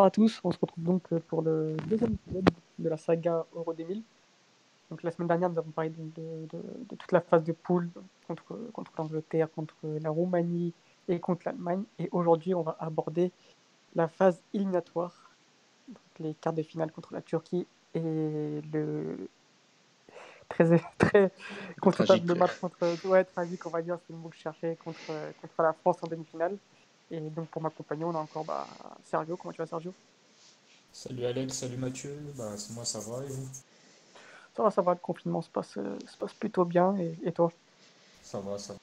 Bonsoir à tous, on se retrouve donc euh, pour le deuxième épisode de la saga Euro 2000. Donc la semaine dernière, nous avons parlé de, de- de- de toute la phase de poule contre, contre l'Angleterre, contre la Roumanie et contre l'Allemagne. Et aujourd'hui, on va aborder la phase éliminatoire, donc les quarts de finale contre la Turquie et le très, très confortable Tragique. match contre, ouais, tragique, on va dire, c'est le mot que je cherchais, contre, contre la France en demi-finale. Et donc pour m'accompagner, on a encore bah, Sergio. Comment tu vas, Sergio? Salut Alex, salut Mathieu, bah c'est moi ça va et vous? Ça va, ça va, le confinement se passe, euh, se passe plutôt bien. Et, et toi? Ça va, ça va.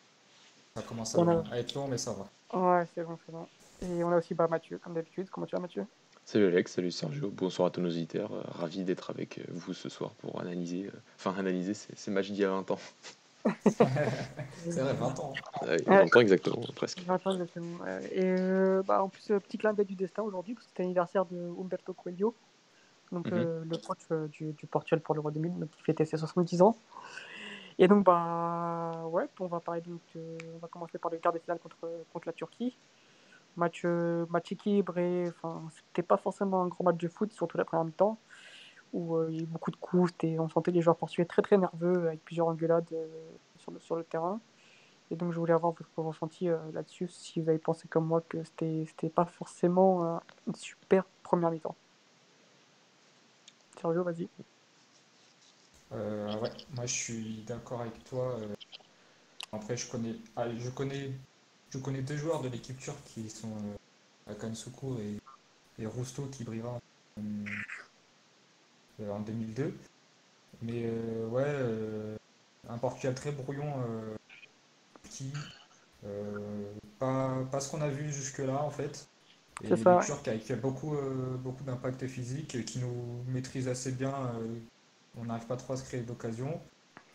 Ça commence à, On a- à être long mais ça va. Ouais, c'est bon, c'est bon. Et on a aussi bah, Mathieu, comme d'habitude. Comment tu vas, Mathieu? Salut Alex, salut Sergio, bonsoir à tous nos auditeurs, euh, ravi d'être avec euh, vous ce soir pour analyser, euh, enfin analyser ces, ces matchs d'il y a 20 ans. C'est vrai, 20 ans. Ah oui, Ouais. 20 ans exactement, presque. Attends, exactement, ouais. Et euh, bah, en plus, euh, petit clin d'œil du destin aujourd'hui, parce que c'était l'anniversaire de Umberto Coelho, donc Mhm. euh, le coach euh, du, du Portugal pour l'Euro 2000, donc, qui fêtait ses 70 ans. Et donc, bah, ouais, on va parler donc, euh, on va commencer par le quart de finale contre, contre la Turquie. Match, euh, match équilibré, enfin, c'était pas forcément un grand match de foot, surtout la première mi-temps, où euh, il y a eu beaucoup de coups, et on sentait les joueurs portugais très très nerveux, avec plusieurs engueulades euh, sur, le, terrain. Et donc, je voulais avoir votre ressenti euh, là-dessus, si vous avez pensé comme moi que c'était c'était pas forcément une super première mi-temps. Sergio, vas-y. Ouais, moi je suis d'accord avec toi. Après je connais, ah, je connais, je connais deux joueurs de l'équipe turque qui sont euh, Hakan Şükür et, et qui brillera en, euh, en 2002. Mais euh, ouais, euh, un Portugal très brouillon, qui pas, pas ce qu'on a vu jusque-là en fait. Et ça. Turcs avec beaucoup, beaucoup d'impact physique, qui nous maîtrisent assez bien. on n'arrive pas trop à se créer d'occasion.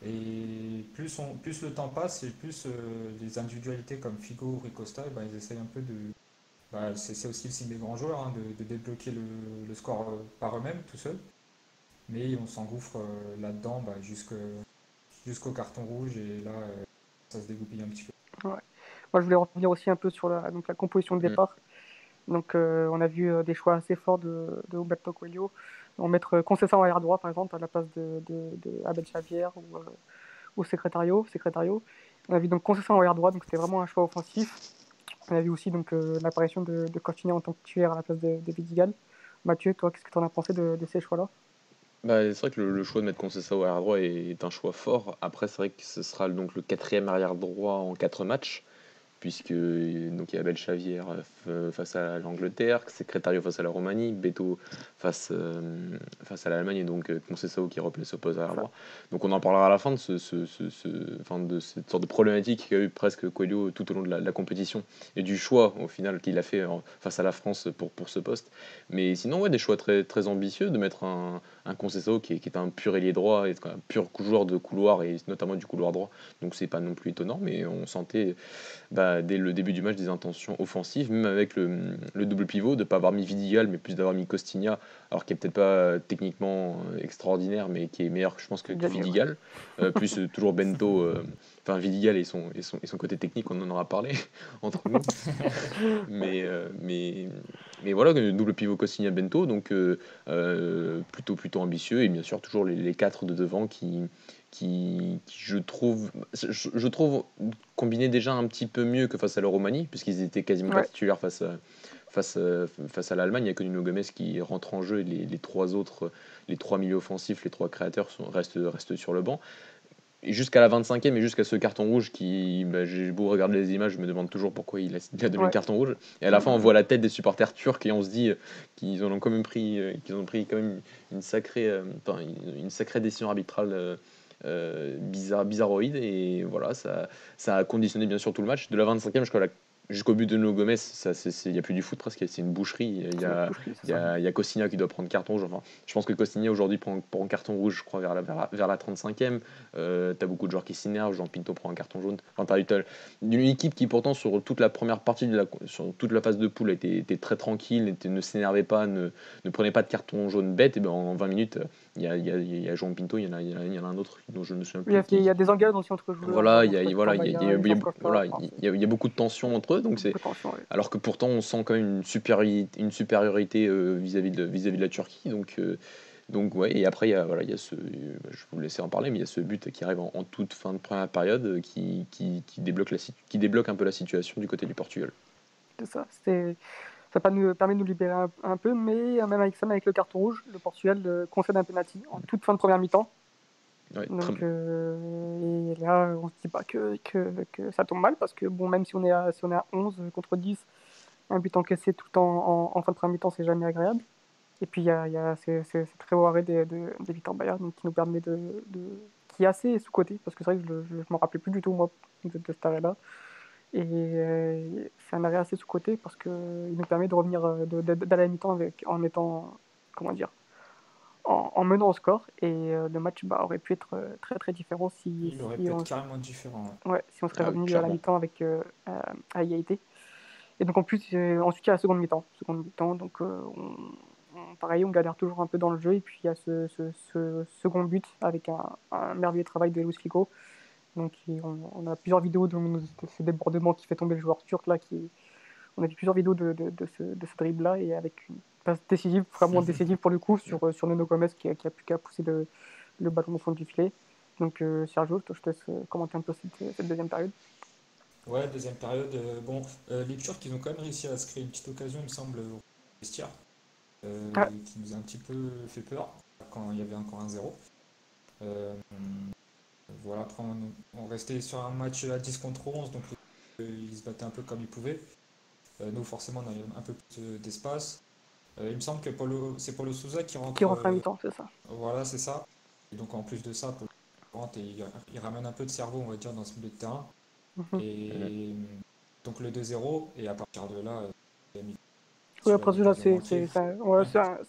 Et plus, on, plus le temps passe et plus euh, les individualités comme Figo, Ricosta, bah, ils essayent un peu de. bah, c'est aussi le signe des grands joueurs, hein, de, de débloquer le, le score par eux-mêmes, tout seuls. Mais on s'engouffre euh, là-dedans bah, jusqu'au carton rouge et là, euh, ça se dégoupille un petit peu. Moi, je voulais revenir aussi un peu sur la, donc, la composition de Mm. départ. Donc, euh, on a vu des choix assez forts de, de Humberto Coelho. On mettre euh, Conceição en arrière droit, par exemple, à la place de, de, de Abel Xavier ou, euh, ou Secretario, Secretario. On a vu donc Conceição en arrière droit, donc c'était vraiment un choix offensif. On a vu aussi donc euh, l'apparition de, de en tant que tueur à la place de, de Vidigal. Mathieu, toi, qu'est-ce que tu en as pensé de, de ces choix-là? Bah, c'est vrai que le, choix de mettre Conceição au arrière droit est, un choix fort. Après, c'est vrai que ce sera donc le quatrième arrière droit en quatre matchs, puisque donc il y a Abel euh, face à l'Angleterre, Secretario face à la Roumanie, Beto face, euh, face à l'Allemagne et donc euh, Conceição qui replace au poste arrière droit. Donc on en parlera à la fin de, ce, ce- ce- ce- enfin, de cette sorte de problématique qu'a eu presque Coelho tout au long de la, la compétition et du choix au final qu'il a fait face à la France pour, pour ce poste. Mais sinon, ouais, des choix très, très ambitieux de mettre un, un qui est, qui est un pur ailier droit et un pur joueur de couloir et notamment du couloir droit. Donc c'est pas non plus étonnant, mais on sentait bah, dès le début du match des intentions offensives, même avec le, le double pivot, de ne pas avoir mis Vidigal, mais plus d'avoir mis Costinha, alors qui est peut-être pas euh, techniquement euh, extraordinaire, mais qui est meilleur, je pense, que, que. Vidigal. Euh, plus toujours Bento, enfin Vidigal et son, et, son, et son côté technique, on en aura parlé entre nous. mais, mais, mais voilà, le double pivot Costinha Bento, donc plutôt, plutôt ambitieux, et bien sûr, toujours les, les quatre de devant qui, qui, qui, je trouve, je, je trouve combinaient déjà un petit peu mieux que face à la Roumanie, puisqu'ils étaient quasiment Ouais. titulaires face à, face, à- face à l'Allemagne. Il n'y a que Nuno Gomes qui rentre en jeu et les, les trois autres, les trois milieux offensifs, les trois créateurs sont, restent, restent sur le banc. Jusqu'à la 25e et jusqu'à ce carton rouge qui, bah, j'ai beau regarder les images, je me demande toujours pourquoi il a, il a donné Ouais. le carton rouge. Et à la fin, on voit la tête des supporters turcs et on se dit euh, qu'ils ont quand même pris, euh, qu'ils ont pris quand même une sacrée, euh, enfin, une, sacrée décision arbitrale euh, euh, bizarre, bizarroïde. Et voilà, ça, ça a conditionné bien sûr tout le match. De la 25e jusqu'à la- jusqu'au but de Nuno c'est- il n'y a plus du foot presque, c'est une boucherie. Il y a, y a, y a Costinha qui doit prendre carton rouge. Enfin, je pense que Costinha aujourd'hui prend, prend carton rouge, je crois, vers la, vers la, vers la 35e. Euh, t'as beaucoup de joueurs qui s'énervent. Jean Pinto prend un carton jaune. Enfin, t'as eu t'as une équipe qui, pourtant, sur toute la première partie, de la, sur toute la phase de poule, était, était très tranquille, était- ne s'énervait pas, ne, ne prenait pas de carton jaune bête. Et ben, en 20 minutes, il y a, il y a, il y a Jean Pinto, il y, en a, il, y en a, il y en a un autre dont je ne me souviens plus. Il y a, qui- il y a des engueulades aussi entre joueurs. voilà, il y a, voilà, il y a, beaucoup de tensions entre eux, donc c'est tension, ouais. alors que pourtant on sent quand même une supériorité, une supériorité euh, vis-à-vis de, vis-à-vis de la Turquie. Donc, euh, donc ouais, et après il y a, voilà, il y a ce, euh, je vous laisser en parler, mais il y a ce but qui arrive en, en toute fin de première période euh, qui, qui, qui débloque la, qui débloque un peu la situation du côté du Portugal. C'est ça. C'est- Ça nous- permet de nous libérer un, un peu, mais euh, même avec ça, avec le carton rouge, le Portugal euh, concède un penalty en toute fin de première mi-temps. Ouais, Donc, euh, et là, on se dit pas que, que, que ça tombe mal, parce que bon, même si on est à, si on est à 11 contre 10, un but encaissé tout en, en fin de première mi-temps, c'est jamais agréable. Et puis, il y a, y a ces, ces- ces très beaux arrêts des, de, des Victor Bayard, donc, qui nous permet de, de- qui est assez sous-côté, parce que c'est vrai que je ne m'en rappelais plus du tout, moi, de, de cet arrêt-là. Et euh, c'est un arrêt assez sous-côté, parce qu'il nous permet de revenir, euh, d'aller à la mi-temps en étant, comment dire, en, en menant au score. Et euh, le match bah, aurait pu être très très différent si, Il aurait pu on, être carrément différent. ouais. ouais, si on serait Ah revenu à la mi-temps avec euh, à, à égalité. Et donc en plus, ensuite il y a la seconde mi-temps. Seconde mi-temps, donc on, on- pareil, on galère toujours un peu dans le jeu. Et puis il y a ce, ce, ce second but avec un, un merveilleux travail de Luis Figo. Donc on, on a plusieurs vidéos de, de ce débordement qui fait tomber le joueur turc là. Qui, on a vu plusieurs vidéos de, de, de ce, de ce dribble là et avec une passe décisive, vraiment décisive pour le coup sur, euh, sur Nuno Gomez qui, a- qui a plus qu'à pousser le, le ballon au fond du filet. Donc euh, Sergio, je te je te laisse euh, commenter un peu cette, cette deuxième période. Ouais, deuxième période. euh, bon, euh, les Turcs, ils ont quand même réussi à se créer une petite occasion, il me semble, au vestiaire, euh, Ah. qui nous a un petit peu fait peur quand il y avait encore un 0. Voilà, après, on, on restait sur un match à 10 contre 11, donc euh, ils se battaient un peu comme ils pouvaient. Euh, nous, forcément, on avait un peu plus d'espace. Euh, il me semble que Paulo- c'est Paulo Souza qui rentre. Qui rentre à mi-temps, c'est ça. Voilà, c'est ça. Et donc, en plus de ça, Paulo rentre et il, il ramène un peu de cerveau, on va dire, dans ce milieu de terrain. Mhm. Et donc le 2-0, et à partir de là, il Oui, après celui-là, c'est un, ouais,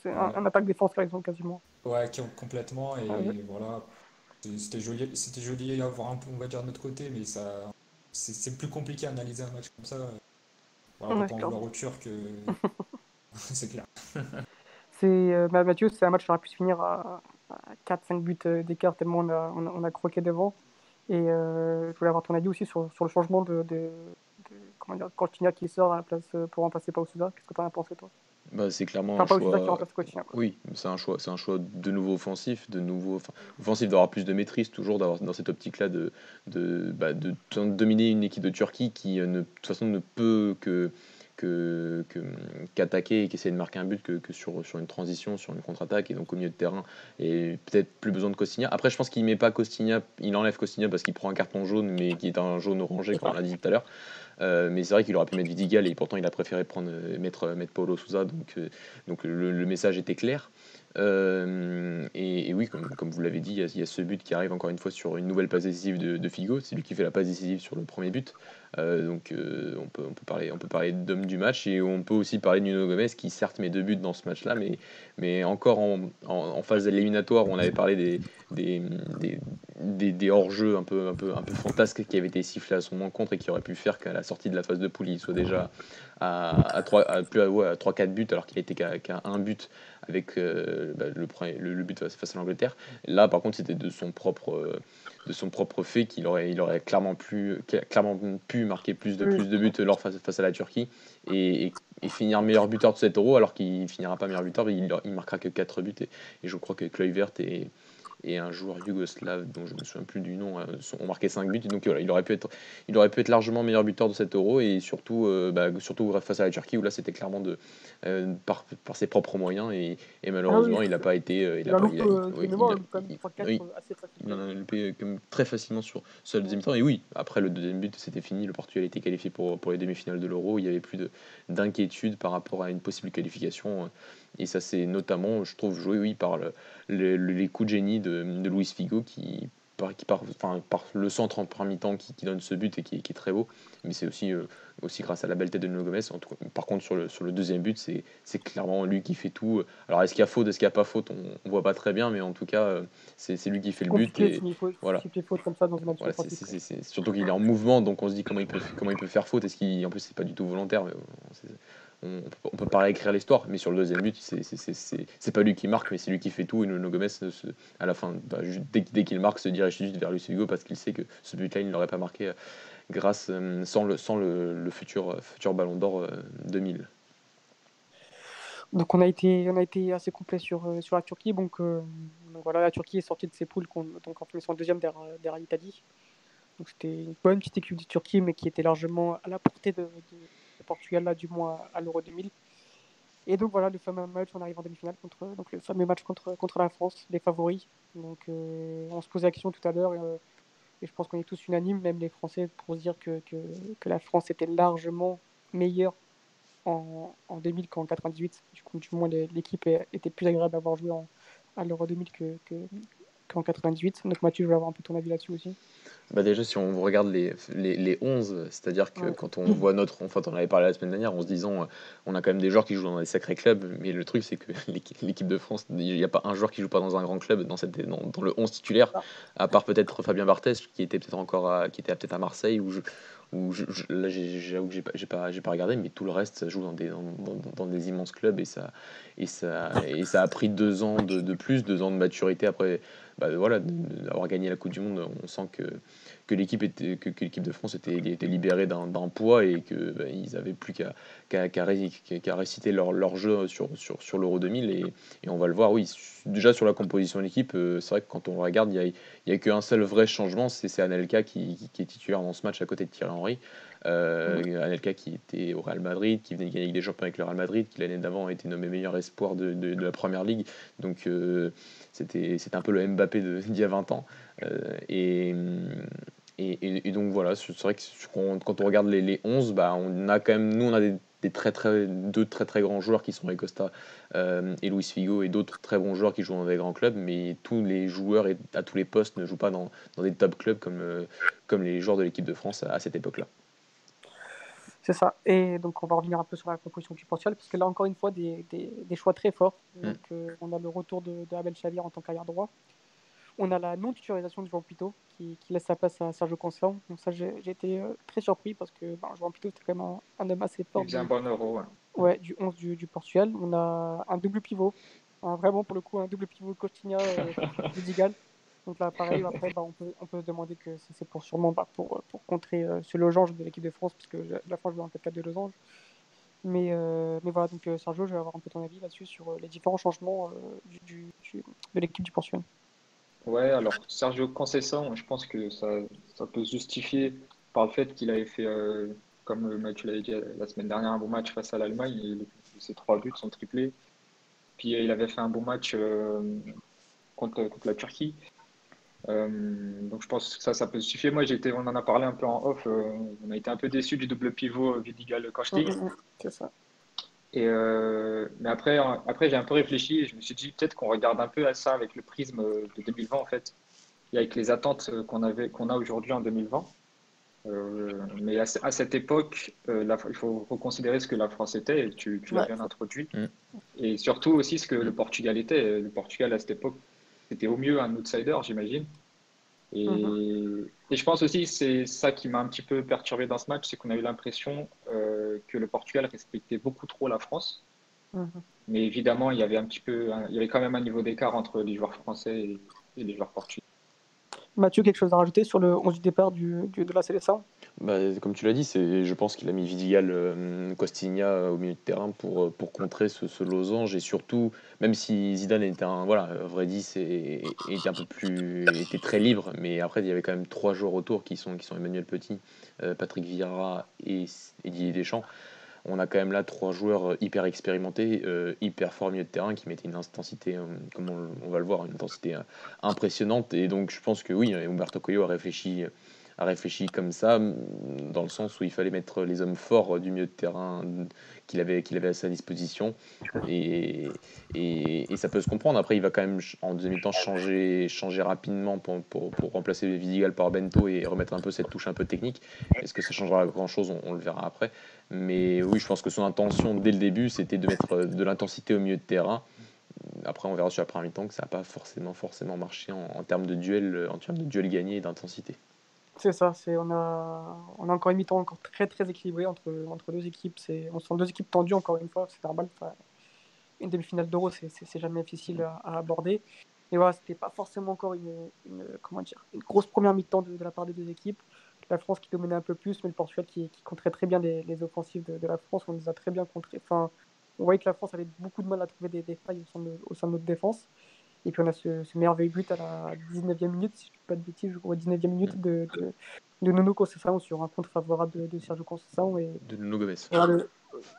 un, un- attaque-défense là, ils ont quasiment. Ouais, qui ont complètement, et Ah voilà. C'était joli, c'était joli à voir un peu, on va dire, de notre côté, mais ça, c'est plus compliqué à analyser un match comme ça. Voilà, on va pas en clairement. vouloir aux Turcs, euh, c'est clair. C'est euh, bah, Mathieu, c'est un match qui aurait pu se finir à, 4-5 buts euh, d'écart tellement on a, on, a, on a croqué devant. Et euh, je voulais avoir ton avis aussi sur, sur le changement de, de, de comment dire, Coutinho qui sort à la place euh, pour remplacer Pau Souza. Qu'est-ce que tu en as pensé toi? Bah, c'est clairement un choix. Oui, c'est un choix, c'est un choix de nouveau offensif, de nouveau, enfin, offensif d'avoir plus de maîtrise toujours, d'avoir dans cette optique-là de, de, bah, de dominer une équipe de Turquie qui euh, ne, de toute façon ne peut que que- que- qu'attaquer et qu'essayer de marquer un but que, que sur, sur une transition, sur une contre-attaque et donc au milieu de terrain et peut-être plus besoin de Costinha. Après, je pense qu'il met pas Costinha, il enlève Costinha parce qu'il prend un carton jaune, mais qui est un jaune orangé, comme on l'a dit tout à l'heure. Euh, mais c'est vrai qu'il aurait pu mettre Vidigal et pourtant il a préféré prendre, euh, mettre, mettre Paulo Souza, donc, euh, le, message était clair. Euh, et, oui, comme, vous l'avez dit, il y, a, il y a ce but qui arrive encore une fois sur une nouvelle passe décisive de, de Figo. C'est lui qui fait la passe décisive sur le premier but. Euh, donc euh, on, peut, parler, on peut d'homme du match et on peut aussi parler de Nuno Gomez qui certes met deux buts dans ce match-là, mais, mais encore en, en, phase éliminatoire on avait parlé des, hors-jeux un peu, un, peu, fantasques qui avaient été sifflés à son encontre et qui auraient pu faire qu'à la sortie de la phase de poule il soit déjà à, à, 3, à, plus à, ouais, à 3-4 buts alors qu'il était qu'à qu un but avec euh, bah, le, le, but face à l'Angleterre. Là, par contre, c'était de son propre, de son propre fait qu'il aurait, il aurait clairement, plus, clairement pu marquer plus de, plus de buts lors face, à la Turquie et, finir meilleur buteur de cet euro, alors qu'il finira pas meilleur buteur, il, il marquera que 4 buts. Et, je crois que Kluivert et, et un joueur yougoslave dont je me souviens plus du nom ont marqué 5 buts. Donc voilà, il aurait pu être, il aurait pu être largement meilleur buteur de cet euro et surtout, euh, bah, surtout face à la Turquie où là c'était clairement de, euh, par, par, ses propres moyens et, et malheureusement ah oui, il n'a pas été. Euh, il, a, il, en a loupé comme très facilement sur, sur le deuxième temps. Et oui, après le deuxième but c'était fini, le Portugal était qualifié pour, pour les demi-finales de l'euro. Il n'y avait plus d'inquiétude par rapport à une possible qualification. Et ça, c'est notamment, je trouve, joué oui, par le, le, les coups de génie de, de Luis Figo qui, par, qui par, enfin, par le centre en premier mi-temps qui, qui, donne ce but et qui, qui est très beau. Mais c'est aussi, euh, aussi grâce à la belle tête de Nuno Gomez. En tout cas, par contre, sur le, sur le deuxième but, c'est clairement lui qui fait tout. Alors, est-ce qu'il y a faute, est-ce qu'il n'y a pas faute On ne voit pas très bien, mais en tout cas, c'est lui qui fait le but. Et, voilà. faute comme ça dans un voilà, c'est surtout qu'il est en mouvement, donc on se dit comment il peut, comment il peut faire faute. Est-ce qu'il, en plus, c'est pas du tout volontaire. Mais on, on peut pas réécrire l'histoire, mais sur le deuxième but, c'est pas lui qui marque, mais c'est lui qui fait tout. Et Nuno Gomez, à la fin, bah, dès, qu'il marque, se dirige juste vers Luis Hugo parce qu'il sait que ce but-là, il ne l'aurait pas marqué euh, grâce, euh, sans, le, sans le, futur, futur Ballon d'Or 2000. Donc on a été, assez complet sur, la Turquie. Donc, la Turquie est sortie de ses poules donc en finissant deuxième derrière, l'Italie. C'était une bonne petite équipe de Turquie, mais qui était largement à la portée de, Portugal, là, du moins à l'Euro 2000. Et donc voilà, le fameux match, on arrive en demi-finale contre donc le fameux match contre, contre la France, les favoris. Donc euh, on se posait la question tout à l'heure, euh, et je pense qu'on est tous unanimes, même les Français, pour se dire que, que, que la France était largement meilleure en, en 2000 qu'en 98. Du coup, du moins, l'équipe était plus agréable à avoir joué à l'Euro 2000 que, qu'en 98. Donc Mathieu, je voulais avoir un peu ton avis là-dessus aussi. Bah déjà, si on regarde les, les, les 11, c'est-à-dire que quand on voit notre. Enfin, on avait parlé la semaine dernière en se disant euh, on a quand même des joueurs qui jouent dans des sacrés clubs, mais le truc, c'est que l'équipe de France, il n'y a pas un joueur qui joue pas dans un grand club dans, cette, dans, dans le 11 titulaire, à part peut-être Fabien Barthez, qui était peut-être encore à, qui était peut-être à Marseille, ou où là j'avoue que j'ai pas, pas, pas regardé, mais tout le reste ça joue dans des, dans, dans, des immenses clubs et ça, et, ça, et ça a pris deux ans de, de plus, deux ans de maturité après bah, voilà, d'avoir gagné la Coupe du Monde. On sent que que l'équipe que, l'équipe de France était, était libérée d'un poids et que bah, ils avaient plus qu'à qu'à réciter leur, leur, jeu sur, sur, sur l'Euro 2000 et, et, on va le voir. Oui déjà sur la composition de l'équipe euh, c'est vrai que quand on regarde il y a, il y a qu'un seul vrai changement c'est Anelka qui, qui, est titulaire dans ce match à côté de Thierry Henry. Euh, Anelka qui était au Real Madrid qui venait de gagner des Champions avec le Real Madrid qui l'année d'avant a été nommé meilleur espoir de, de, la première ligue. Donc euh, c'était un peu le Mbappé d'il y a 20 ans et et, et, donc voilà, c'est vrai que quand on regarde les, les 11, bah, on a quand même, nous on a des, des, très, très, deux très très grands joueurs qui sont Rey Costa euh, et Luis Figo et d'autres très bons joueurs qui jouent dans des grands clubs, mais tous les joueurs et à tous les postes ne jouent pas dans, dans des top clubs comme, euh, comme les joueurs de l'équipe de France à, cette époque-là. C'est ça. Et donc, on va revenir un peu sur la composition du parce que là, encore une fois, des, des, des choix très forts. Mm. Euh, on a le retour de, de Abel Xavier en tant qu'arrière droit. On a la non-titularisation de João Pito qui, laisse sa place à Sergio Conceição. Donc ça, j'ai été euh, très surpris parce que ben, João Pito, c'était vraiment un, homme assez fort. Il un bon euro. Ouais. du 11 du, Portugal. On a un double pivot. vraiment, pour le coup, un double pivot Costinha euh, Vidigal. Donc là, pareil, après, ben, on, peut, on peut se demander que c'est pour sûrement bah, pour, pour contrer euh, ce losange de l'équipe de France, parce que la France joue en 4-4 de losange. Mais, euh, mais voilà, donc Sergio, je vais avoir un peu ton avis là-dessus sur les différents changements du, de l'équipe du Portugal. Ouais, alors Sergio Conceição, je pense que ça, ça peut se justifier par le fait qu'il avait fait, euh, comme tu l'avais dit la semaine dernière, un bon match face à l'Allemagne. Ses trois buts sont triplés. Puis il avait fait un bon match euh, contre, contre, la Turquie. Euh, donc je pense que ça, ça peut justifier. Moi, on en a parlé un peu en off. on a été un peu déçus du double pivot Vidigal-Kostic. Mm, mm, mm. C'est ça. Et euh, mais après, après j'ai un peu réfléchi et je me suis dit peut-être qu'on regarde un peu à ça avec le prisme de 2020 en fait, et avec les attentes qu'on avait, qu'on a aujourd'hui en 2020. Euh, mais à, cette époque, euh, il faut reconsidérer ce que la France était, et tu, tu l'as bien introduit, mm. et surtout aussi ce que le Portugal était. Le Portugal à cette époque, c'était au mieux un outsider, j'imagine. Et, et, je pense aussi, c'est ça qui m'a un petit peu perturbé dans ce match, c'est qu'on a eu l'impression que le Portugal respectait beaucoup trop la France. Mhm. Mais évidemment, il y avait un petit peu, il y avait quand même un niveau d'écart entre les joueurs français et, les joueurs portugais. Mathieu, quelque chose à rajouter sur le 11 du départ du, de la sélection bah, Comme tu l'as dit, je pense qu'il a mis Vidigal, euh, Costinha euh, au milieu de terrain pour, euh, pour contrer ce, losange. Et surtout, même si Zidane était un voilà, vrai 10 et, était un peu plus était très libre, mais après il y avait quand même trois joueurs autour qui sont, qui sont Emmanuel Petit, Patrick Vieira et, et Didier Deschamps on a quand même là trois joueurs euh, hyper expérimentés, euh, hyper forts milieu de terrain, qui mettaient une intensité, euh, comme on, va le voir, une intensité impressionnante. Et donc je pense que oui, Humberto Coelho a réfléchi, a réfléchi comme ça, dans le sens où il fallait mettre les hommes forts du milieu de terrain qu'il avait, à sa disposition. Et, ça peut se comprendre. Après, il va quand même en deuxième temps changer, changer rapidement pour, pour, pour, remplacer Vidigal par Bento et remettre un peu cette touche un peu technique. Est-ce que ça changera grand-chose? On, le verra après. Mais oui, je pense que son intention dès le début, c'était de mettre de l'intensité au milieu de terrain. Après, on verra sur la première mi-temps que ça n'a pas forcément, forcément marché en, termes de duel, en termes de duel gagné et d'intensité. C'est ça, c'est on a on a encore une mi-temps encore très très équilibrée entre entre deux équipes. C'est on sent deux équipes tendues encore une fois, c'est normal. Une demi-finale d'Euro, c'est c'est jamais difficile à, aborder. Et voilà, c'était pas forcément encore une, comment dire une grosse première mi-temps de, la part des deux équipes. La France qui dominait un peu plus, mais le Portugal qui, qui contrait très bien les, offensives de, la France. On les a très bien contrées. Enfin, on voyait que la France avait beaucoup de mal à trouver des, des failles au sein, de, au sein de notre défense. Et puis on a ce, ce merveilleux but à la 19e minute, si je ne dis pas de bêtises, je crois, 19e minute de, de, de Nono Conceição sur un contre favorable de, de Sergio Conceição. Et, De Nuno Gomes. voilà, le-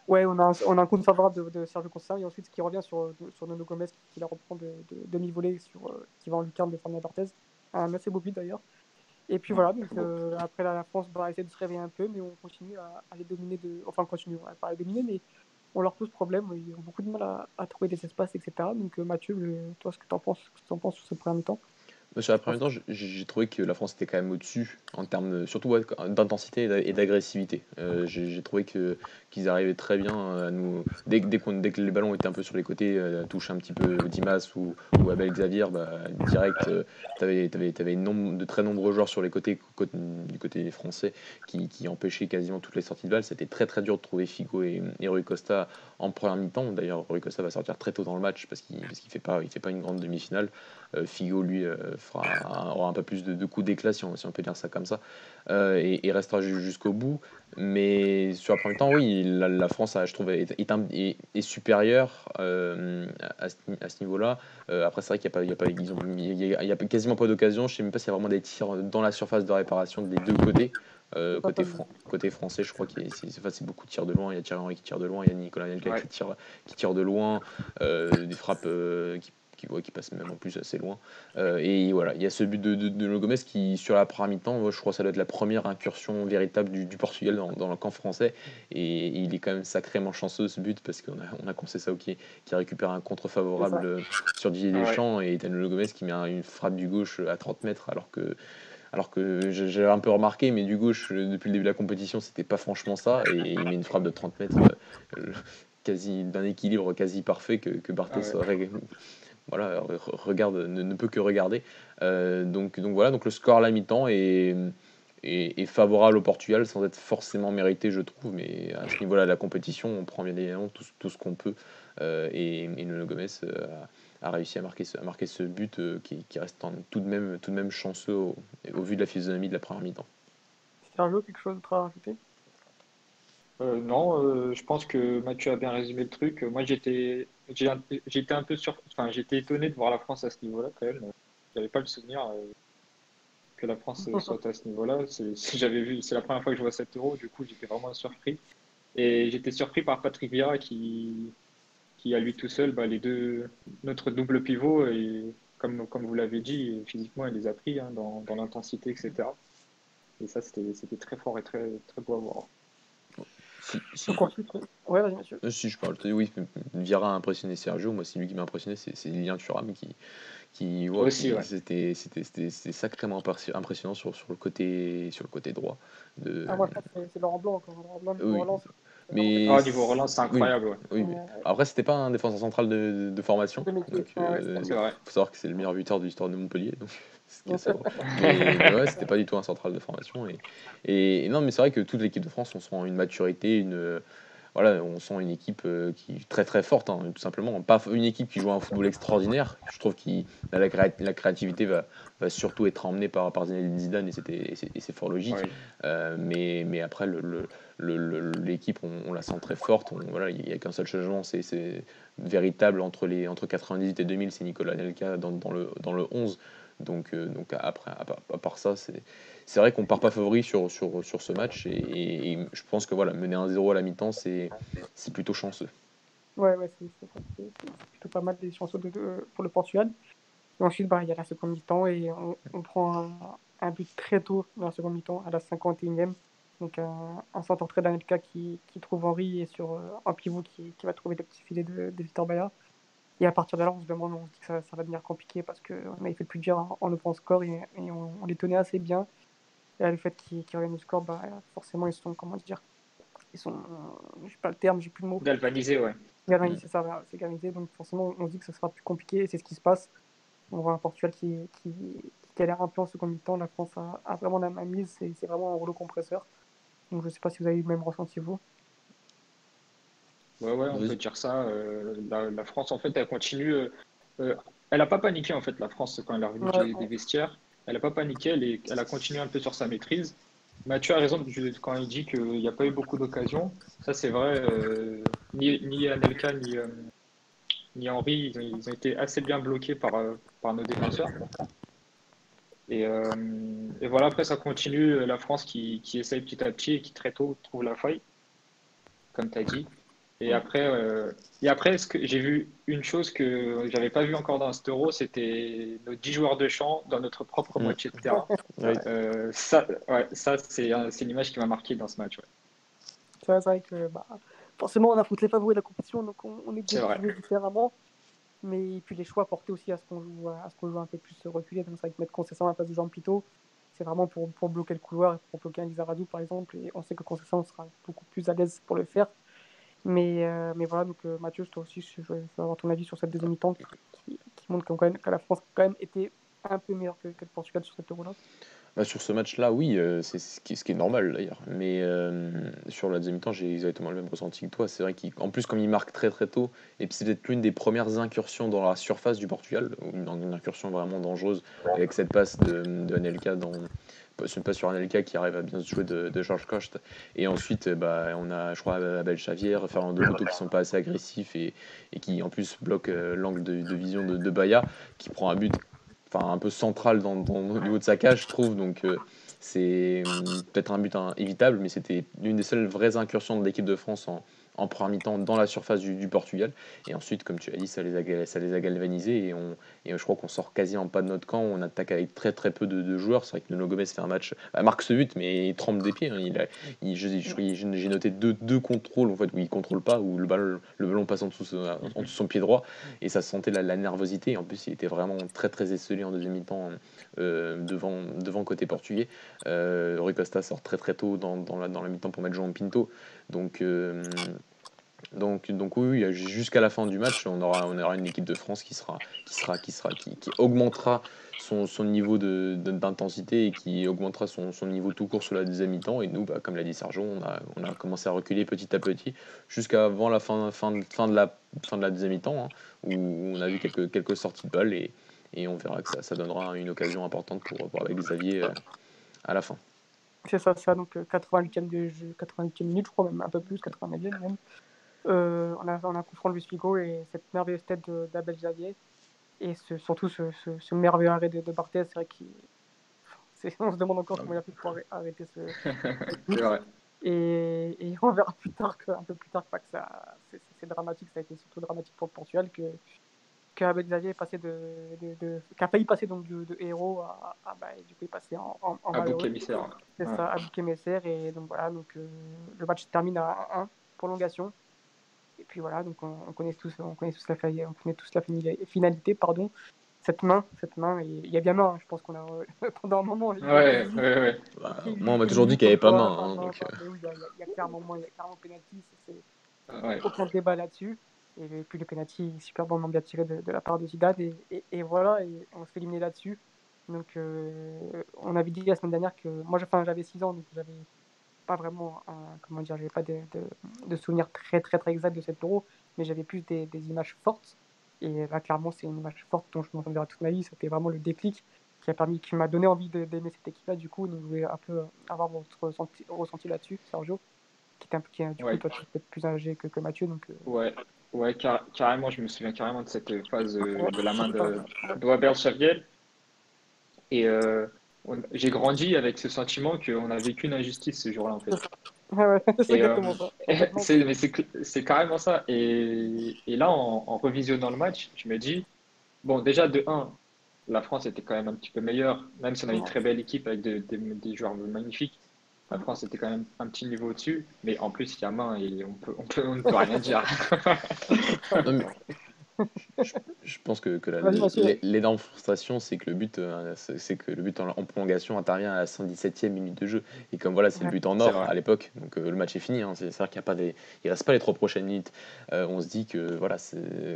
ouais, on a, un, on a un contre favorable de, de Sergio Conceição et ensuite ce qui revient sur, sur Nono Gomes qui, qui la reprend de, de demi-volée euh, qui va en lucarne de Fernand Barthez. Un assez beau but d'ailleurs. Et puis voilà, donc, euh, après la, la France va essayer de se réveiller un peu, mais on continue à, à les dominer. De... Enfin, on continue, on va pas les dominer, mais on leur pose problème. Ils ont beaucoup de mal à, trouver des espaces, etc. Donc euh, Mathieu, le- toi, ce que tu en penses, t'en penses sur ce premier mi-temps Moi, Sur la première temps, j'ai j'ai trouvé que la France était quand même au-dessus en termes surtout d'intensité et d'a- et d'agressivité. Euh, j'ai trouvé qu'ils arrivaient très bien à nous dès, que- dès, dès que les ballons étaient un peu sur les côtés, euh, à toucher un petit peu Dimas ou, ou Abel Xavier, bah, direct, tu avais, une nombre, de très nombreux joueurs sur les côtés cô- du côté français qui, qui empêchaient quasiment toutes les sorties de balles. C'était très très dur de trouver Figo et, et Rui Costa en première mi-temps. D'ailleurs, Rui Costa va sortir très tôt dans le match parce qu'il qu'il fait pas il fait pas une grande demi-finale. Euh, Figo, lui, euh, fera, aura un peu plus de, de coups d'éclat, si on, si on peut dire ça comme ça, euh, et, et restera ju- jusqu'au bout. Mais sur la première temps, oui, la, la France, je trouve, est, est, un- est- est supérieure euh, à, ce, à ce niveau-là. Euh, après, c'est vrai qu'il n'y a, pas- il y a, quasiment pas d'occasion. Je ne sais même pas s'il y a vraiment des tirs dans la surface de réparation des deux côtés. Euh, côté, pas fran- côté français, je crois qu'il y a- c'est beaucoup de tirs de loin. Il y a Thierry Henry qui tire de loin, il y a Nicolas Anelka Ouais. qui, tire, qui tire de loin, euh, des frappes euh, qui, qui, ouais, qui passent même en plus assez loin. Euh, et voilà, il y a ce but de, de, Gomes qui, sur la première mi-temps, je crois que ça doit être la première incursion véritable du, du Portugal dans, dans le camp français. Et il est quand même sacrément chanceux ce but parce qu'on a, on a Conceição qui, qui récupère un contre favorable sur Didier Ah ouais. Deschamps et t'as Nuno Gomes qui met un- une frappe du gauche à 30 mètres alors que. Alors que j'ai j'ai un peu remarqué, mais du gauche, depuis le début de la compétition, c'était pas franchement ça. Et il met une frappe de 30 mètres, euh, euh, quasi d'un équilibre quasi parfait que, que Barthez Ah ouais. aurait- voilà, re- regarde, ne, ne peut que regarder. Euh, donc, donc voilà, donc le score à la mi-temps est, est, est favorable au Portugal sans être forcément mérité, je trouve. Mais à ce niveau-là de la compétition, on prend bien évidemment tout, ce- tout ce qu'on peut. Euh, et, et Nuno Gomes euh, a, a réussi à marquer ce, à marquer ce but euh, qui, qui reste en- tout, de même, tout de même chanceux au, au vu de la physionomie de la première mi-temps. Sergio, quelque chose d'autre à rajouter? Euh, non, euh, je pense que Mathieu a bien résumé le truc. Moi, j'étais, j'étais un peu sur, enfin, j'étais étonné de voir la France à ce niveau-là quand même. J'avais pas le souvenir euh, que la France euh, soit à ce niveau-là. J'avais vu, c'est la première fois que je vois 7 euros. Du coup, j'étais vraiment surpris. Et j'étais surpris par Patrick Vieira qui, qui à lui tout seul, bah, les deux, notre double pivot et comme, comme vous l'avez dit, physiquement, il les a pris hein, dans, dans l'intensité, etc. Et ça, c'était très fort et très, très beau à voir. Si, si- Donc ensuite, ouais, vas-y Mathieu. Euh, Si je parle, oui, Vieira a impressionné Sergio. Moi, c'est lui qui m'a impressionné, c'est Lilian Thuram qui, qui, ouais, Aussi, qui- ouais. c'était, c'était, c'était, c'était sacrément impressi- impressionnant sur, sur le côté, sur le côté droit. De, Ah, moi, je pense que c'est- c'est Laurent Blanc encore. Laurent Blanc, Oui. relance, c'est Mais- Ah, au niveau relance, c'est incroyable. ouais. oui, mais après, c'était pas un défenseur central de, de formation. Donc, ouais, euh, C'est vrai. faut savoir que c'est le meilleur buteur de l'histoire de Montpellier. Donc, ce mais, mais ouais, c'était pas du tout un central de formation. Et, et, et non, mais c'est vrai que toute l'équipe de France, on sent une maturité, une voilà, on sent une équipe euh, qui est très très forte, hein, tout simplement. Pas une équipe qui joue un football extraordinaire. Je trouve que la, la créativité va, va surtout être emmenée par, par Zinedine Zidane et c'était- et c'est fort logique. Ouais. Euh, mais, mais après, le- l'équipe, on, la sent très forte. Voilà, il n'y a qu'un seul changement, c'est véritable entre, les, entre 98 et 2000, c'est Nicolas Nelka dans, le, dans le 11. Donc, euh, donc après, à part, ça, c'est vrai qu'on part pas favori sur, sur, sur ce match. Et, je pense que voilà, mener 1-0 à la mi-temps, c'est plutôt chanceux. Ouais, ouais, c'est plutôt pas mal des de- pour le Portugal. Et ensuite, bah, il y a la seconde mi-temps et on, prend un, un but très tôt dans la seconde mi-temps, à la 51e. Donc un, un centre très d'Anelka qui, qui trouve Henry et sur euh, un pivot qui, qui va trouver le petit filet de, de Victor Bayer. Et à partir de là, on se demande, on se dit que ça, ça va devenir compliqué parce qu'on avait fait plus dur en, en ouvrant le score et, et on, on les tenait assez bien. Et là, le fait qu'ils qu'ils reviennent au score, bah, forcément, ils sont, comment dire, ils sont, je sais pas le terme, j'ai plus le mot. Galvanisé, ouais. Galvanisé, c'est ça, c'est galvanisé. Donc forcément, on se dit que ce sera plus compliqué et c'est ce qui se passe. On voit un Portugal qui, qui, qui galère un peu en second mi-temps. La France a, vraiment la main mise. C'est vraiment un rouleau compresseur. Donc je ne sais pas si vous avez eu le même ressenti, vous. Ouais, ouais, on peut dire ça. Euh, la, France, en fait, elle continue. Euh, euh, elle n'a pas paniqué, en fait, la France, quand elle est revenue des, vestiaires. Elle n'a pas paniqué, elle, elle, a continué un peu sur sa maîtrise. Mathieu a raison quand il dit qu'il n'y a pas eu beaucoup d'occasions. Ça, c'est vrai. ni, ni Anelka, ni, ni Henri, ils ont, été assez bien bloqués par, par nos défenseurs. Et, et, voilà, après, ça continue. La France qui, qui essaye petit à petit et qui très tôt trouve la faille, comme tu as dit. Et après, euh, et après ce que j'ai vu une chose que j'avais pas vu encore dans cet euro, c'était nos 10 joueurs de champ dans notre propre mm. moitié de terrain. Euh, ça, ouais, ça c'est une image qui m'a marqué dans ce match. C'est vrai que bah, forcément, on affronte les favoris de la compétition, donc on, on est, différemment. Mais puis les choix portés aussi à ce qu'on joue, à ce qu'on joue un peu plus reculé. Donc c'est vrai que mettre Concession à la place de Jean Pito, c'est vraiment pour, pour bloquer le couloir pour bloquer un Lizarazu par exemple. Et on sait que Concession sera beaucoup plus à l'aise pour le faire. Mais, euh, mais voilà, donc euh, Mathieu, toi aussi, je veux avoir ton avis sur cette deuxième mi-temps qui, montre que la France a quand même été un peu meilleure que, le Portugal sur cette euro-là. Bah, sur ce match-là, oui, euh, c'est ce qui, ce qui, est normal d'ailleurs. Mais sur la deuxième mi-temps, j'ai exactement le même ressenti que toi. C'est vrai qu'en plus, comme il marque très très tôt, et puis c'est peut-être l'une des premières incursions dans la surface du Portugal, une, une incursion vraiment dangereuse, avec cette passe de, de Anelka dans, ce pas sur Anelka qui arrive à bien se jouer de, de Georges Coste. Et ensuite, bah, on a, je crois, Abel Xavier, Fernando Couto qui sont pas assez agressifs et, et qui en plus bloquent euh, l'angle de, de, vision de, de Baya, qui prend un but un peu central dans, dans, au niveau de sa cage, je trouve. Donc euh, c'est hum, peut-être un but évitable, mais c'était l'une des seules vraies incursions de l'équipe de France en, en première mi-temps dans la surface du, Portugal. Et ensuite, comme tu as dit, ça les a, galvanisés et, on, je crois qu'on sort quasiment pas de notre camp. On attaque avec très très peu de, joueurs. C'est vrai que Nuno Gomez fait un match, bah, marque ce but, mais il trempe des pieds. Hein. Il, J'ai noté deux, contrôles en fait, où il contrôle pas, où le ballon, le ballon passe en dessous, en dessous son pied droit et ça sentait la, nervosité. En plus, il était vraiment très très esselé en deuxième mi-temps euh, devant, côté portugais. Euh, Rui Costa sort très très tôt dans, dans la, dans la mi-temps pour mettre Jean Pinto. Donc, euh, donc, donc oui, jusqu'à la fin du match, on aura, on aura une équipe de France qui sera, qui sera, qui sera, qui, augmentera son, son niveau d'intensité et qui augmentera son, son, niveau tout court sur la deuxième mi-temps. Et nous, bah, comme l'a dit Sergio, on a, on a commencé à reculer petit à petit jusqu'avant la fin, fin, fin, de la, fin de la deuxième mi-temps, hein, où on a vu quelques, quelques sorties de balles et, et on verra que ça, ça donnera une occasion importante pour, pour avec Xavier euh, à la fin. C'est ça, ça, donc 88e, de jeu, 88e minute, je crois, même un peu plus, 89e même. Euh, on, a, on a de Luis Figo et cette merveilleuse tête d'Abel Xavier. Et surtout ce, ce, merveilleux arrêt de, de Barthez, c'est vrai qu'il. On se demande encore comment il a pu pouvoir arrêter ce. c'est vrai. Et, et, on verra plus tard que, un peu plus tard que ça, c'est, dramatique, ça a été surtout dramatique pour le Portugal que, que Abel Xavier est passé de, de, de a failli passer donc de, de héros à, à bah, du coup est passé en, en, en à bouc émissaire. C'est ça, à bouc émissaire et donc voilà donc euh, le match termine à 1 prolongation et puis voilà, donc on, connaît tous, on connaît tous la, on connaît tous la finalité, pardon. Cette main, cette main, il y a bien main. Hein, je pense qu'on a pendant un moment. Ouais, ouais, ouais. Bah, moi, on m'a toujours dit qu'il n'y avait pas main. Hein, donc, euh. il, y a, clairement, il y a clairement penalty. C'est ouais. aucun débat là-dessus. Et puis le penalty, super bon bien tiré de, de, la part de Zidane. Et, et, voilà, et on se fait éliminer là-dessus. Donc, euh, on avait dit la semaine dernière que moi, j'avais 6 ans, donc j'avais pas vraiment, un, comment dire, j'avais pas de, de, souvenirs très très très exacts de cette euro, mais j'avais plus des, des, images fortes. Et là, clairement, c'est une image forte dont je m'en souviendrai toute ma vie. C'était vraiment le déclic qui a permis, qui m'a donné envie d'aimer cette équipe-là. Du coup, donc je voulais un peu avoir votre ressenti, ressenti là-dessus, Sergio, qui est un peu, qui, du coup, toi, tu es peut-être plus âgé que, que Mathieu. Donc, euh. Ouais, ouais carrément, je me souviens carrément de cette phase euh, de la main de, de Robert Xavier. Et euh, j'ai grandi avec ce sentiment qu'on a vécu une injustice ce jour-là, en fait. c'est carrément ça. Et, et là, en, en, revisionnant le match, je me dis, bon, déjà, de 1, la France était quand même un petit peu meilleure, même si on a une très belle équipe avec des joueurs magnifiques. La France était quand même un petit niveau au-dessus, mais en plus, il y a main et on, peut, on, peut, on ne peut rien dire. je, pense que, l'énorme frustration, c'est que le but, euh, c'est que le but en, prolongation intervient à la 117e minute de jeu. Et comme voilà, c'est le but en or à l'époque, donc euh, le match est fini. hein. c'est c'est-à-dire qu'il y a pas des, il reste pas les trois prochaines minutes. Euh, on se dit que voilà,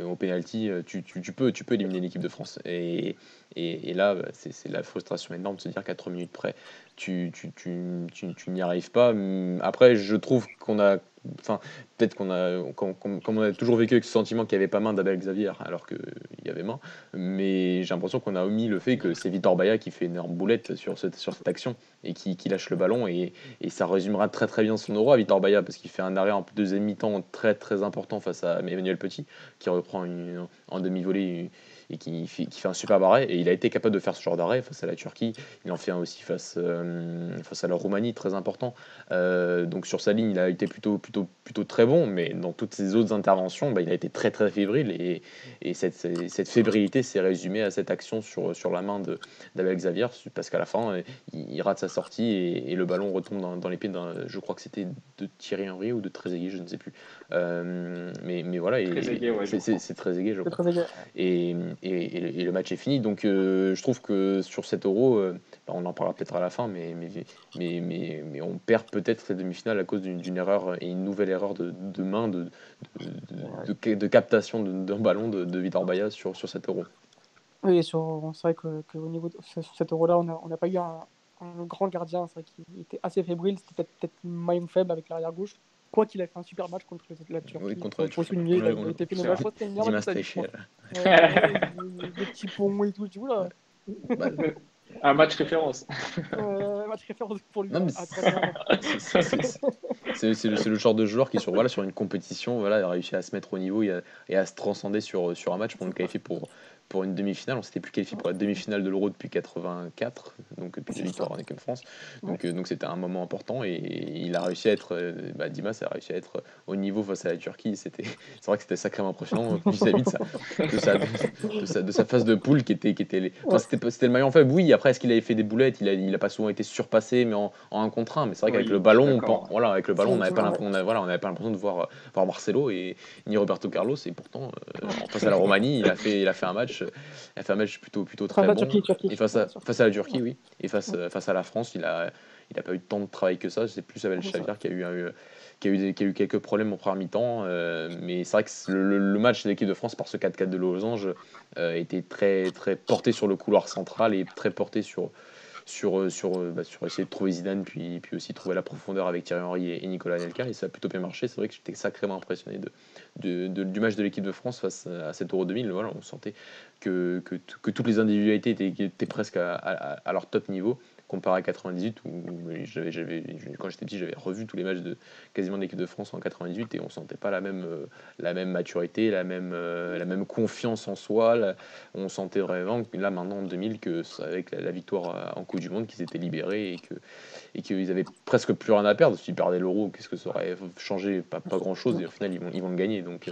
au penalty, tu, tu, tu peux, tu peux éliminer l'équipe de France. Et, et, et là, bah, c'est c'est la frustration énorme de se dire qu'à 3 minutes près, tu, tu, tu, tu, tu n'y arrives pas. Après, je trouve qu'on a, enfin, peut-être qu'on a, comme, on a toujours vécu avec ce sentiment qu'il n'y avait pas main d'Abel Xavier, alors qu'il y avait main, mais j'ai l'impression qu'on a omis le fait que c'est Vitor Baya qui fait une énorme boulette sur cette, sur cette action et qui, lâche le ballon, et, ça résumera très très bien son euro à Vitor Baya, parce qu'il fait un arrêt en deuxième mi-temps très très important face à Emmanuel Petit, qui reprend en demi-volée et qui fait, un super arrêt, et il a été capable de faire ce genre d'arrêt face à la Turquie, il en fait un aussi face, euh, face à la Roumanie, très important. Euh, donc sur sa ligne, il a été plutôt, plutôt, plutôt très bon, mais dans toutes ses autres interventions, bah, il a été très très fébrile. Et, et cette, cette fébrilité s'est résumée à cette action sur, sur la main d'Abel Xavier, parce qu'à la fin, il, rate sa sortie et, le ballon retombe dans, dans les pieds je crois que c'était de Thierry Henry ou de Trezeguet, je ne sais plus. Euh, mais, mais voilà, ouais, c'est, c'est Trezeguet, je C'est crois très et, et- et le- et le match est fini. Donc euh, je trouve que sur cet euro, euh, bah, on en parlera peut-être à la fin, mais, mais, mais, mais, mais on perd peut-être cette demi-finale à cause d'une d'une erreur et une nouvelle erreur de, de main, de, de, de- de- de captation de- d'un ballon de, de Vitor Baya sur, sur cet euro. Oui, c'est vrai que- qu'au niveau de sur cet euro-là, on n'a on n'a pas eu un, un grand gardien. C'est vrai qu'il était assez fébrile. C'était peut-être peut-être le maillon faible avec l'arrière gauche. Quoi qu'il a fait un super match contre la Turquie. Oui, contre la Turquie. il a- Ouais, il a été c'est phénoménal. Je crois que c'était une meilleure Dimas match de sa vie, je Teixeira. crois. Ouais, ouais, des, petits ponts et tout. Dis, oula, Bah, Un match référence. euh, match référence pour lui. À c'est- 31 ans. c'est- c'est- c'est- c'est c'est le, le genre de joueur qui sur, voilà, sur une compétition voilà, a réussi à se mettre au niveau et à, et à se transcender sur, sur un match pour nous qualifier pour, pour une demi-finale. On s'était plus qualifié pour la demi-finale de l'Euro depuis 84, donc depuis la victoire en équipe de France. Donc euh, donc c'était un moment important et il a réussi à être, euh, bah, Dimas a réussi à être au niveau face à la Turquie. C'était, c'est vrai que c'était sacrément impressionnant vis-à-vis de sa, de, sa, de, sa, de sa phase de poule qui était, qui était les... enfin, Ouais. c'était, le maillon faible. Oui, après est-ce qu'il avait fait des boulettes? Il a, il a pas souvent été surpassé, mais en, en un contre un. Mais c'est vrai Oui, qu'avec le ballon, on, d'accord. voilà, avec le ballon, on n'avait pas, l'impression- on voilà, on n'avait pas l'impression de voir, euh, voir Marcelo et ni Roberto Carlos. Et pourtant, euh, face à la Roumanie, il a fait, il a fait un match, a fait un match plutôt, plutôt très bon. Turquie, Turquie. Et face à, Turquie. face à la Turquie, oui. Et face, face à la France, il a, il a pas eu tant de travail que ça. C'est plus Abel. Chavier qui a eu, un- qui a eu, des- qui a eu quelques problèmes en première mi-temps. euh, mais c'est vrai que le, le match de l'équipe de France par ce 4-4 de Losange euh, était très, très porté sur le couloir central et très porté sur, sur, euh, sur, euh, bah, sur essayer de trouver Zidane, puis, puis aussi trouver la profondeur avec Thierry Henry et, et Nicolas Anelka. Et ça a plutôt bien marché. C'est vrai que j'étais sacrément impressionné de, du match de l'équipe de France face à cet Euro 2000. Voilà, on sentait que, que, toutes les individualités étaient, presque à leur top niveau comparé à 98 où j'avais, j'avais, quand j'étais petit j'avais revu tous les matchs de quasiment de l'équipe de France en 98 et on sentait pas la même, euh, la même maturité, la même, euh, la même confiance en soi. on sentait vraiment que là maintenant en 2000 que avec la, la victoire euh, en Coupe du Monde qu'ils étaient libérés et que et qu'ils avaient presque plus rien à perdre. S'ils perdaient l'euro, qu'est-ce que ça aurait changé? Pas, pas grand chose et au final ils vont, ils vont le gagner. Donc,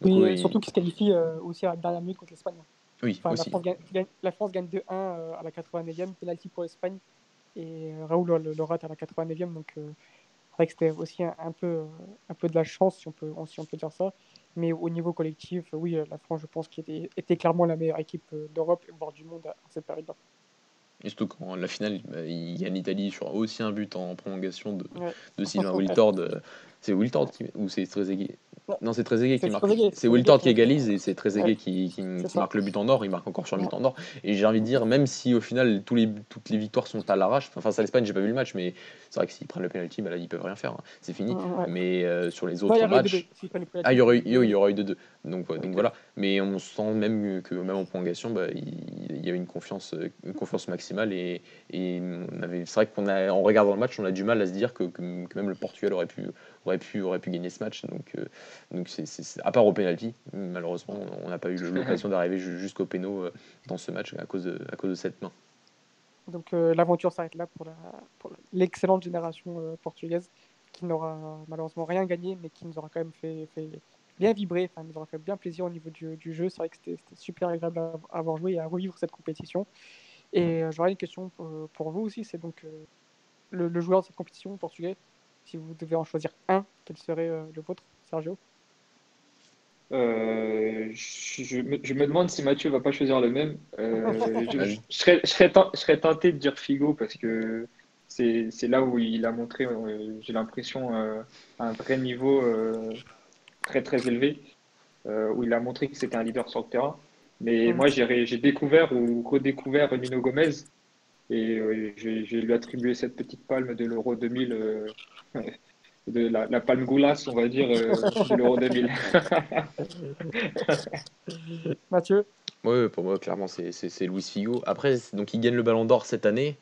donc, Oui, oui, surtout qu'ils se qualifient euh, aussi à la dernière minute contre l'Espagne. oui, Enfin, la. France gagne, gagne- la France gagne 2-1 euh, à la 89e, penalty pour l'Espagne. Et euh, Raoul le, rate à la 89e. Donc, euh, c'est vrai que c'était aussi un, peu, euh, un peu de la chance, si on peut, si on peut dire ça. Mais au niveau collectif, oui, la France, je pense, qui était, était clairement la meilleure équipe d'Europe, voire du monde à cette période-là. Et surtout quand la finale, bah, il gagne l'Italie sur aussi un but en prolongation de, ouais. de Sylvain Wiltord. Euh, c'est Wiltord qui, ou c'est Trezeguet? Non, non c'est Trezeguet qui marque. C'est Wiltord qui égalise et c'est Trezeguet ouais. qui, qui, marque le but en or. Il marque encore sur le but en or. Et j'ai envie de dire, même si au final tous les, toutes les victoires sont à l'arrache, enfin, face à l'Espagne, j'ai pas vu le match, mais c'est vrai que s'ils prennent le penalty, bah là, ils peuvent rien faire. Hein. C'est fini. Mais euh, sur les autres matchs, ah, il y aurait eu 2-2. Donc, ouais, donc Ok. voilà. Mais on sent même que même en prolongation, bah, il, y avait une confiance, une confiance maximale. Et, c'est vrai qu'on a, en regardant le match, on a du mal à se dire que, que- que même le Portugal aurait pu, aurait pu, aurait pu gagner ce match. Donc, euh, donc c'est, à part au penalty, malheureusement, on n'a pas eu l'occasion d'arriver ju- jusqu'au péno euh, dans ce match à cause de, à cause de cette main. Donc euh, l'aventure s'arrête là pour, l'excellente génération euh, portugaise qui n'aura malheureusement rien gagné, mais qui nous aura quand même fait, fait bien vibrer, enfin, nous aura fait bien plaisir au niveau du, du jeu. C'est vrai que c'était super agréable à avoir joué et à revivre cette compétition. Et euh, j'aurais une question pour, pour vous aussi, c'est donc euh, le, le joueur de cette compétition portugais. Si vous devez en choisir un, quel serait euh, le vôtre, Sergio? Euh, je, me, je, me, demande si Mathieu va pas choisir le même. Euh, je, je, serais, tenté de dire Figo parce que c'est là où il a montré, euh, j'ai l'impression, un vrai niveau très très élevé, où il a montré que c'était un leader sur le terrain. Mais moi, j'ai découvert ou redécouvert Nino Gomez et je lui attribué cette petite palme de l'Euro 2000 de la, la palme goulasse, on va dire, euh, de l'Euro 2000. Mathieu? Oui, pour moi, clairement, c'est Luis Figo. Après, donc, il gagne le ballon d'or cette année.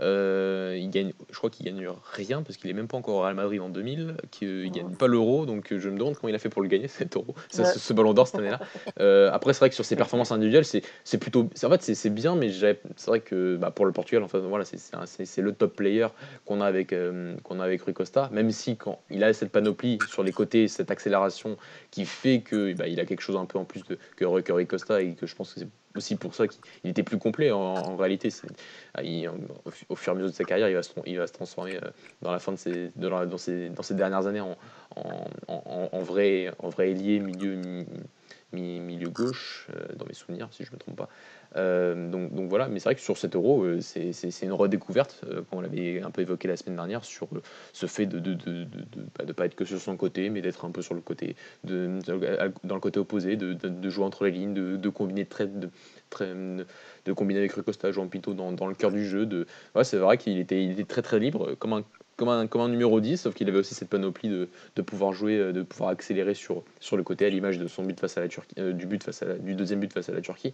Euh, il gagne, je crois qu'il gagne rien parce qu'il est même pas encore au Real Madrid en 2000, qu'il gagne pas l'euro, donc euh, je me demande comment il a fait pour le gagner cet euro, ce, ballon d'or cette année-là. Euh, après, c'est vrai que sur ses performances individuelles, c'est plutôt, en fait, c'est bien, mais c'est vrai que bah, pour le Portugal, enfin voilà, c'est le top player qu'on a avec qu'on a avec Rui Costa, même si quand il a cette panoplie sur les côtés, cette accélération qui fait que bah, il a quelque chose un peu en plus de, que, que Rui Costa et que je pense que c'est aussi pour ça qu'il était plus complet en, réalité. Ah, au, fur et à mesure de sa carrière, il va se, transformer euh, dans la fin de ses, dans, ses, dernières années en, en, vrai, en vrai ailier, milieu, milieu gauche, euh, dans mes souvenirs, si je ne me trompe pas. Euh, donc, donc, voilà, mais c'est vrai que sur cet euro, euh, c'est une redécouverte, euh, comme on l'avait un peu évoqué la semaine dernière, sur ce fait de ne de, de, de, pas être que sur son côté, mais d'être un peu sur le côté, de, dans le côté opposé, de, jouer entre les lignes, de, combiner de, très, de combiner avec Recosta, Jean Pinto dans, dans le cœur du jeu. De, c'est vrai qu'il était, il était très très libre, comme un, comme un, comme un numéro 10, sauf qu'il avait aussi cette panoplie de, de pouvoir jouer, de pouvoir accélérer sur, sur le côté, à l'image de son but face à la Turquie, du, but face à du deuxième but face à la Turquie.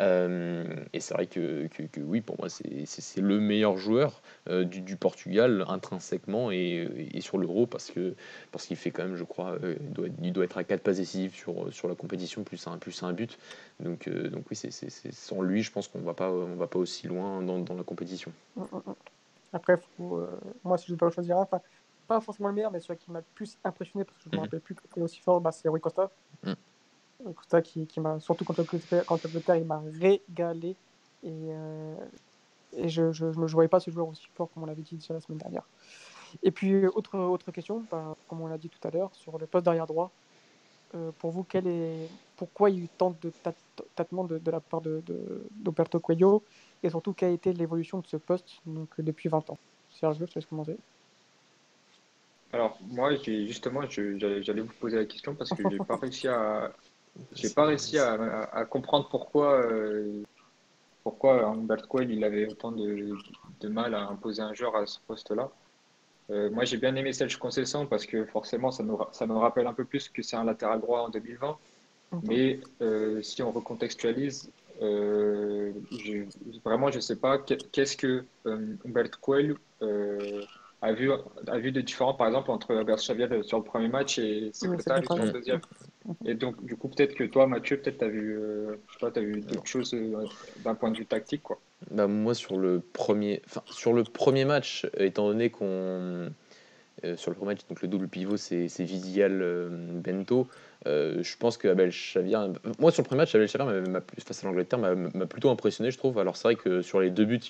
Euh, et c'est vrai que, que, oui, pour moi, c'est le meilleur joueur euh, du, du, Portugal intrinsèquement et, et sur l'Euro parce que parce qu'il fait quand même, je crois, euh, il, doit, il, doit, être à 4 passes décisives sur, sur la compétition plus un, plus un but. Donc, donc oui, c'est sans lui, je pense qu'on on va pas aussi loin dans, dans la compétition. Mm, mm, mm. Après, moi, si je dois choisir un, pas forcément le meilleur, mais celui qui m'a le plus impressionné, parce que je ne me rappelle plus qu'il est aussi fort, bah, c'est Rui Costa. Costa qui, qui m'a, surtout contre l'Angleterre, il m'a régalé. Et, euh, et je ne me voyais pas ce joueur aussi fort, comme on l'avait dit la semaine dernière. Et puis, autre, autre question, bah, comme on l'a dit tout à l'heure, sur le poste d'arrière droit. Euh, pour vous, quel est, pourquoi il y a eu tant de tâtements de, de, la part de, d'Oberto Coelho? Et surtout quelle a été l'évolution de ce poste donc, depuis 20 ans? Serge, je te laisse commencer. Alors, moi, justement, j'allais vous poser la question parce que je n'ai pas réussi à, j'ai pas réussi à, comprendre pourquoi, euh, pourquoi Humberto Coelho il avait autant de, de, mal à imposer un joueur à ce poste-là. Euh, moi, j'ai bien aimé Serge Concession parce que forcément, ça, nous, ça me rappelle un peu plus que c'est un latéral droit en 2020. Mais euh, si on recontextualise, je, vraiment, je ne sais pas qu'est-ce que Humberto Coelho a vu, a vu de différents, par exemple, entre Albert Xavier sur le premier match et Secretary sur le deuxième. Et donc, du coup, peut-être que toi, Mathieu, peut-être tu as vu, euh, as vu d'autres choses euh, d'un point de vue tactique, quoi. Bah, moi, sur le premier, sur le premier match, étant donné qu'on sur le premier match, donc le double pivot, c'est Vizial Bento. Euh, je pense que Abel. Moi, sur le premier match, Abel Xavier, face à l'Angleterre, m'a plutôt impressionné, je trouve. Alors, c'est vrai que sur les deux buts,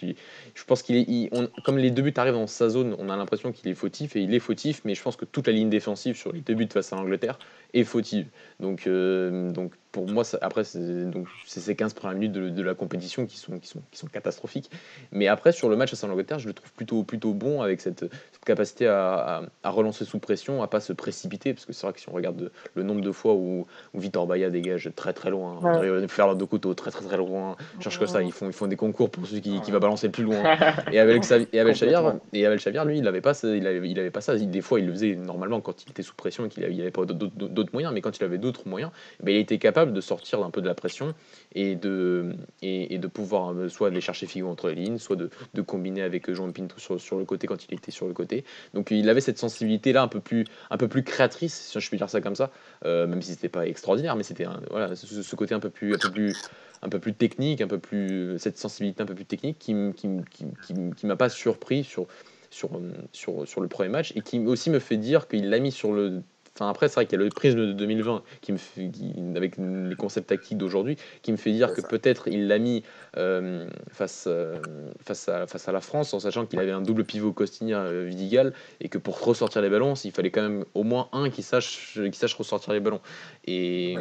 je pense qu'il est. comme les deux buts arrivent dans sa zone, on a l'impression qu'il est fautif, et il est fautif, mais je pense que toute la ligne défensive sur les deux buts face à l'Angleterre est fautive. Donc, euh, donc pour moi, après, c'est ces 15 premières minutes de, la compétition qui sont, qui, sont, qui sont catastrophiques. Mais après, sur le match à l'Angleterre, je le trouve plutôt, plutôt bon avec cette, capacité à, à, relancer sous pression, à pas se précipiter, parce que c'est vrai que si on regarde le nombre de fois où, où Vitor Baya dégage très très loin, ouais. faire leur deux couteaux très très très loin, cherche que ça, ils font, ils font des concours pour celui qui, qui va balancer le plus loin. et avec et Abel Xavier, et Abel Xavier, lui, il avait pas, il avait, il avait pas ça. Des fois, il le faisait normalement quand il était sous pression et qu'il avait, avait pas d'autres moyens, mais quand il avait d'autres moyens, ben, il était capable de sortir un peu de la pression et de, et, de pouvoir euh, soit aller chercher Figo entre les lignes, soit de, de combiner avec Jean Pinto sur, sur, le côté quand il était sur le côté. Donc il avait cette sensibilité là un peu plus, un peu plus créatrice, si je puis dire ça comme ça, euh, même si c'était pas extraordinaire, mais c'était voilà, ce, côté un peu plus, un peu plus un peu plus technique, un peu plus cette sensibilité un peu plus technique qui qui, qui, qui, qui m'a pas surpris sur sur, sur, sur le premier match et qui aussi me fait dire qu'il l'a mis sur le Enfin, après, c'est vrai qu'il y a le prisme de 2020 qui me fait, avec les concepts tactiques d'aujourd'hui qui me fait dire que peut-être il l'a mis euh, face, euh, face, à, face à la France en sachant qu'il avait un double pivot Costinha-Vidigal et que pour ressortir les ballons, il fallait quand même au moins un qui sache, qui sache ressortir les ballons. Et,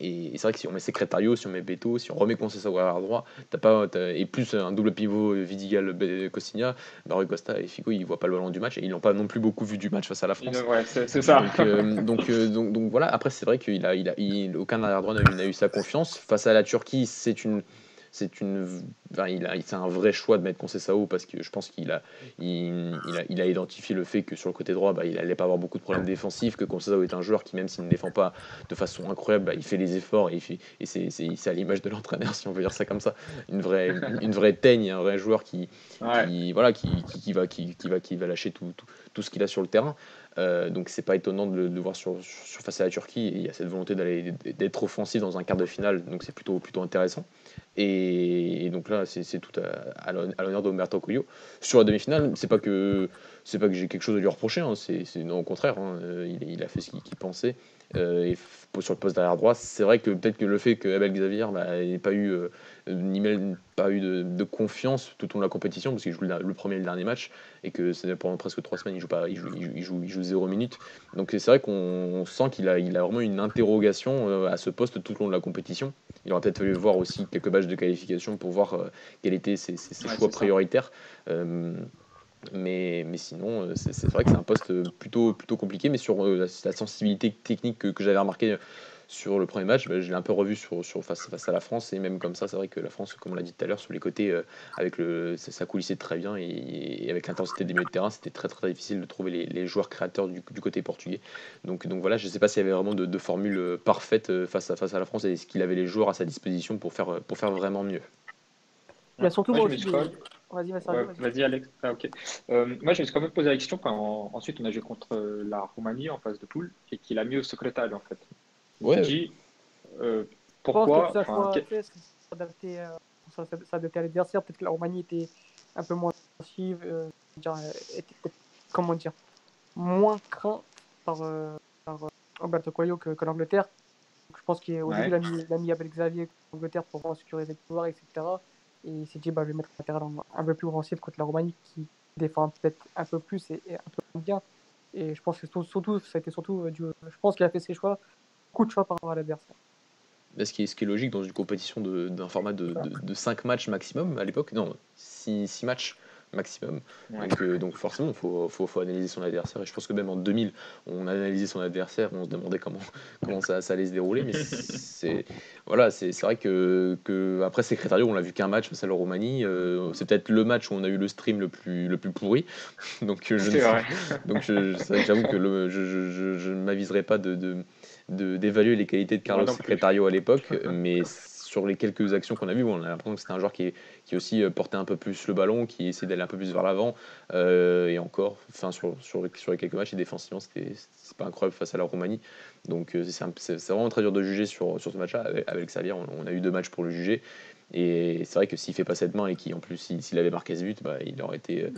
et c'est vrai que si on met Secretario, si on met Beto, si on remet Conceição à droit, t'as pas, et plus un double pivot Vidigal-Costinha, Rui Costa et Figo ils voient pas le ballon du match et ils n'ont pas non plus beaucoup vu du match face à la France. Ouais, c'est ça. Euh, donc, donc, donc, voilà, après c'est vrai qu'il a, il a, il, aucun arrière droit n'a eu sa confiance. Face à la Turquie, c'est une c'est une, il a, c'est un vrai choix de mettre Conceição parce que je pense qu'il a, il, a, il a identifié le fait que sur le côté droit, bah, il allait pas avoir beaucoup de problèmes défensifs, que Conceição est un joueur qui même s'il ne défend pas de façon incroyable, bah, il fait les efforts et, il fait, et c'est, c'est, à l'image de l'entraîneur si on veut dire ça comme ça, une vraie, une vraie teigne, un vrai joueur qui, qui voilà, qui, qui, va, qui, qui, va, qui va lâcher tout, tout, tout ce qu'il a sur le terrain. Euh, donc c'est pas étonnant de le voir sur, sur, face à la Turquie. Il y a cette volonté d'être offensif dans un quart de finale, donc c'est plutôt plutôt intéressant. Et, donc là c'est tout à, l'honneur d'Umberto Cuyo. Sur la demi-finale, c'est pas que c'est pas que j'ai quelque chose à lui reprocher, hein, c'est non au contraire, hein, euh, il, a fait ce qu'il pensait. Euh, et sur le poste derrière droit, c'est vrai que peut-être que le fait que Abel Xavier bah, n'ait pas eu, euh, pas eu de, confiance tout au long de la compétition, parce qu'il joue le, premier et le dernier match, et que pendant presque trois semaines, il joue, pas, il joue, il joue, il joue, zéro minute. Donc c'est vrai qu'on sent qu'il a, il a vraiment une interrogation euh, à ce poste tout au long de la compétition. Il aurait peut-être fallu voir aussi quelques badges de qualification pour voir quels étaient ses, ses, choix prioritaires. Mais, mais sinon, euh, c'est vrai que c'est un poste plutôt, plutôt compliqué. Mais sur euh, la, sensibilité technique que, que j'avais remarqué sur le premier match, bah, je l'ai un peu revu sur, sur face, face, à la France. Et même comme ça, c'est vrai que la France, comme on l'a dit tout à l'heure, sur les côtés, euh, avec le, ça, coulissait très bien. Et, avec l'intensité des milieux de terrain, c'était très, très difficile de trouver les, les joueurs créateurs du, du, côté portugais. Donc, donc voilà, je ne sais pas s'il y avait vraiment de, de formules parfaites face à, face à la France et est-ce qu'il avait les joueurs à sa disposition pour faire, pour faire vraiment mieux. Il y a surtout Vas-y, vas Alex. Ah, euh, moi, je me suis quand même posé la question quand ensuite on a joué contre euh, la Roumanie en phase de poule et qu'il a mis au secrétaire en fait. Ouais. dit euh, pourquoi. Ça s'adapter à l'adversaire. Peut-être que la Roumanie était un peu moins offensive, était comment dire, moins crainte par, par Alberto Coelho que, que l'Angleterre. Je pense qu'au ouais. début, il a mis, Abel Xavier l'Angleterre pour sécuriser le pouvoir, etc. Et il s'est dit, bah, je vais mettre latéral un peu plus offensif contre la Roumanie qui défend peut-être un peu plus et, un peu moins bien. Et je pense que surtout, ça a été surtout euh, du, je pense qu'il a fait ses choix, beaucoup de choix par rapport à l'adversaire. Ce qui, est, ce qui est logique dans une compétition d'un format de, 5 matchs maximum à l'époque, non, 6 matchs, maximum. Donc, euh, donc, forcément, il faut, faut, faut, analyser son adversaire. Et je pense que même en 2000, on a analysé son adversaire, on se demandait comment, comment ça, ça allait se dérouler. Mais c'est voilà, c'est vrai que, que après Secrétario, on l'a vu qu'un match face à la Roumanie. Euh, c'est peut-être le match où on a eu le stream le plus, le plus pourri. donc je, donc j'avoue que le, je, je, je ne m'aviserai pas de, de d'évaluer les qualités de Carlos Secretario à l'époque, mais sur les quelques actions qu'on a vues, on a l'impression que c'était un joueur qui, qui aussi euh, portait un peu plus le ballon, qui essayait d'aller un peu plus vers l'avant. Euh, et encore, enfin, sur, sur, sur, les quelques matchs, et défensivement, c'était pas incroyable face à la Roumanie. Donc euh, c'est vraiment très dur de juger sur, sur ce match-là. Avec, Xavier, on, a eu deux matchs pour le juger. Et c'est vrai que s'il fait pas cette main et qu'en plus s'il avait marqué ce but, bah, il aurait été,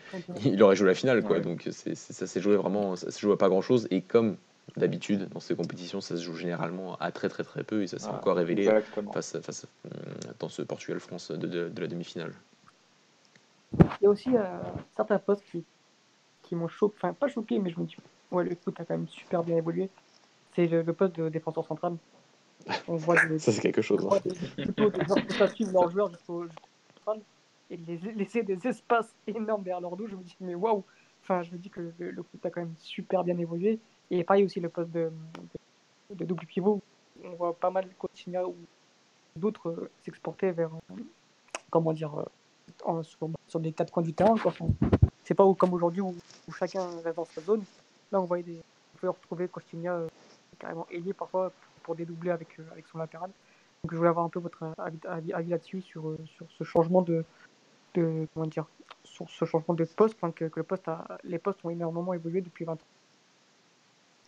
il aurait joué la finale quoi. Donc ça s'est joué vraiment, ça s'est joué à pas grand chose. Et comme D'habitude, dans ces compétitions, ça se joue généralement à très très très peu et ça s'est encore révélé face, face, euh, dans ce Portugal-France de, de, la demi-finale. Il y a aussi euh, certains postes qui, qui m'ont choqué, enfin pas choqué, mais je me dis, ouais, le foot a quand même super bien évolué. C'est le, poste de défenseur central. On voit ça, c'est quelque chose. Hein. Des, plutôt des joueurs suivre leurs joueurs jusqu'au central et les, laisser des espaces énormes derrière leur dos. Je me dis, mais waouh! Enfin, je me dis que le, le foot a quand même super bien évolué. Et pareil aussi le poste de, de, double pivot, on voit pas mal continuer ou d'autres euh, s'exporter vers, euh, comment dire, euh, sur, des quatre coins du terrain. C'est pas comme aujourd'hui où, chacun reste dans sa zone. Là, on voit des, on peut retrouver Costinha carrément ailier parfois pour dédoubler avec, avec son latéral. Donc je voulais avoir un peu votre avis, avis là-dessus sur, sur ce changement de, de, comment dire, sur ce changement de poste, que, le poste les postes ont énormément évolué depuis 20 ans.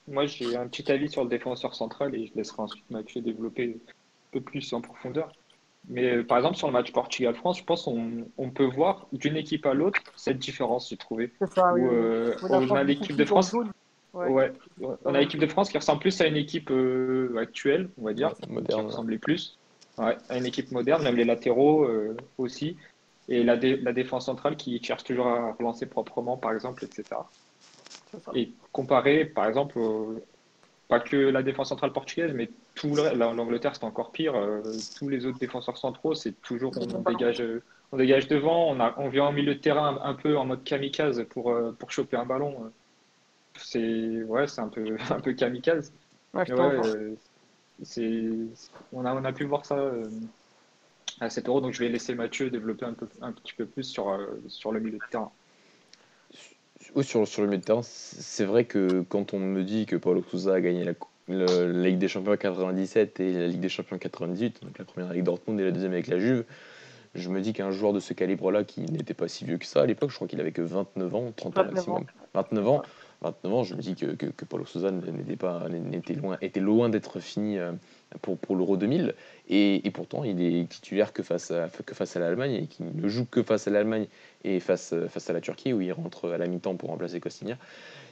Moi, j'ai un petit avis sur le défenseur central et je laisserai ensuite Mathieu développer un peu plus en profondeur. Mais euh, par exemple, sur le match Portugal-France, je pense qu'on on peut voir d'une équipe à l'autre cette différence, j'ai trouvé. C'est ça, oui. Euh, on a l'équipe de France. Ouais. On a l'équipe de France qui ressemble plus à une équipe euh, actuelle, on va dire, moderne. qui ressemblait plus ouais, à une équipe moderne, même les latéraux euh, aussi, et la, la, défense centrale qui cherche toujours à relancer proprement, par exemple, etc. Et comparé, par exemple, pas que la défense centrale portugaise, mais tout l'Angleterre c'est encore pire. Euh, tous les autres défenseurs centraux, c'est toujours on, dégage, on dégage devant, on, a, on vient en milieu de terrain un, peu en mode kamikaze pour, pour choper un ballon c'est ouais, c'est un peu, un peu kamikaze. Ouais, euh, c'est, on, a, on a pu voir ça euh, à 7 euros, donc je vais laisser Mathieu développer un, peu, un petit peu plus sur, euh, sur le milieu de terrain. Sur, sur le milieu de terrain, c'est vrai que quand on me dit que Paulo Souza a gagné la, la Ligue des Champions en 97 et la Ligue des Champions en 98, donc la première avec Dortmund et la deuxième avec la Juve, je me dis qu'un joueur de ce calibre-là, qui n'était pas si vieux que ça à l'époque, je crois qu'il avait que 29 ans, 30 ans maximum, 29 ans, 29 ans, je me dis que, que, que Paulo Souza n'était pas, n'était loin, était loin d'être fini euh, pour, pour l'Euro 2000. Et, et, pourtant, il est titulaire que face à, que face à l'Allemagne et qui ne joue que face à l'Allemagne et face, face à la Turquie où il rentre à la mi-temps pour remplacer Costinha.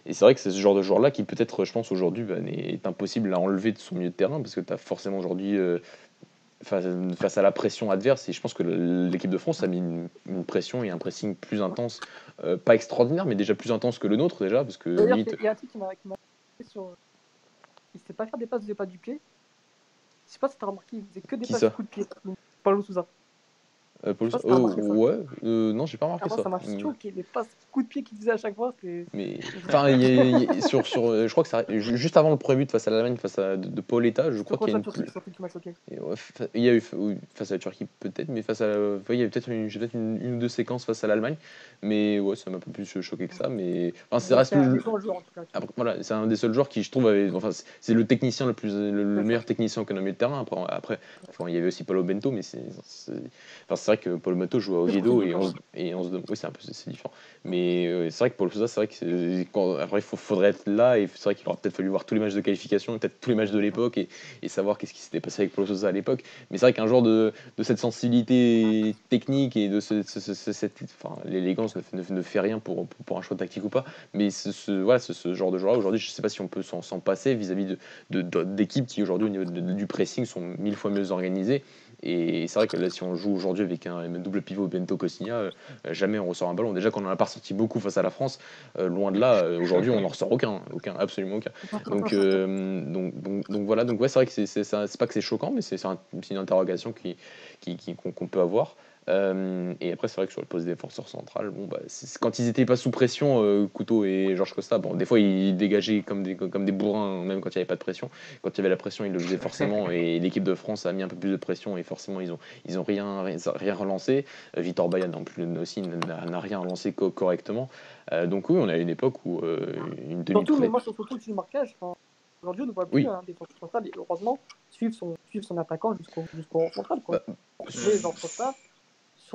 Et c'est vrai que c'est ce genre de joueur-là qui peut-être, je pense, aujourd'hui bah, est impossible à enlever de son milieu de terrain parce que tu as forcément aujourd'hui euh, face, à la pression adverse. Et je pense que l'équipe de France a mis une, pression et un pressing plus intense, euh, pas extraordinaire, mais déjà plus intense que le nôtre déjà. Parce que il y a un truc qui m'a sur. Il ne sait pas faire des passes de pas du pied. Je sais pas si tu as remarqué, il faisait que des passes de coup de pied. Paulo Souza. Euh, oh, ouais, euh, non, j'ai pas remarqué ça. Ça m'a choqué, les passes coup de pied qu'il faisait à chaque fois. Mais enfin, sur, sur, euh, je crois que ça, juste avant le premier but face à l'Allemagne, face à de, de Pauletta, je crois qu'il y a une. Turquie, ouais, il y a eu face à la Turquie peut-être, mais face à, il y a peut-être une, peut une, une, ou deux séquences face à l'Allemagne, mais ouais, ça m'a un peu plus choqué que ça. Mais enfin, c'est reste le. Après, voilà, c'est un des seuls joueurs qui, je trouve, avait, enfin, c'est le technicien le plus, le, meilleur technicien qu'on a mis de terrain. Après, après enfin, il y avait aussi Paulo Bento, mais c'est, enfin, vrai que Paul Mato joue à Oviedo et on, et on se demande. Oui, c'est un peu c'est différent. Mais euh, c'est vrai que pour le Sousa, c'est vrai que quand, après, il faudrait être là et c'est vrai qu'il aurait peut-être fallu voir tous les matchs de qualification, peut-être tous les matchs de l'époque et, et savoir qu'est-ce qui s'était passé avec Paulo Sousa à l'époque. Mais c'est vrai qu'un joueur de, de, cette sensibilité technique et de ce, cette, enfin, l'élégance ne, ne, ne, fait rien pour, pour, un choix tactique ou pas. Mais ce, voilà, ce, genre de joueur aujourd'hui, je ne sais pas si on peut s'en passer vis-à-vis de, d'équipes qui aujourd'hui au niveau du pressing sont mille fois mieux organisées et c'est vrai que là, si on joue aujourd'hui avec un, double pivot Bento Cossigna, euh, jamais on ressort un ballon. Déjà qu'on en a pas ressorti beaucoup face à la France, euh, loin de là, euh, aujourd'hui on n'en ressort aucun, aucun, absolument aucun. Donc, donc, donc, donc, voilà, donc ouais, c'est vrai que c'est pas que c'est choquant, mais c'est une interrogation qu'on qui, qui, qu'on peut avoir. Euh, et après, c'est vrai que sur le poste défenseur central, bon, bah, quand ils n'étaient pas sous pression, euh, Couteau et Georges Costa, bon, des fois ils dégageaient comme des, comme des bourrins, même quand il n'y avait pas de pression. Quand il y avait la pression, ils le faisaient forcément. Et l'équipe de France a mis un peu plus de pression et forcément, ils n'ont ils ont rien, rien relancé. Euh, Victor Bayan non plus aussi n'a rien relancé correctement. donc, oui, on a une époque où une demi Surtout, mais moi, surtout le marquage. Aujourd'hui, on ne voit plus un défenseur central et heureusement suivre son, suivre son attaquant jusqu'au jusqu'au central. Quoi. Bah,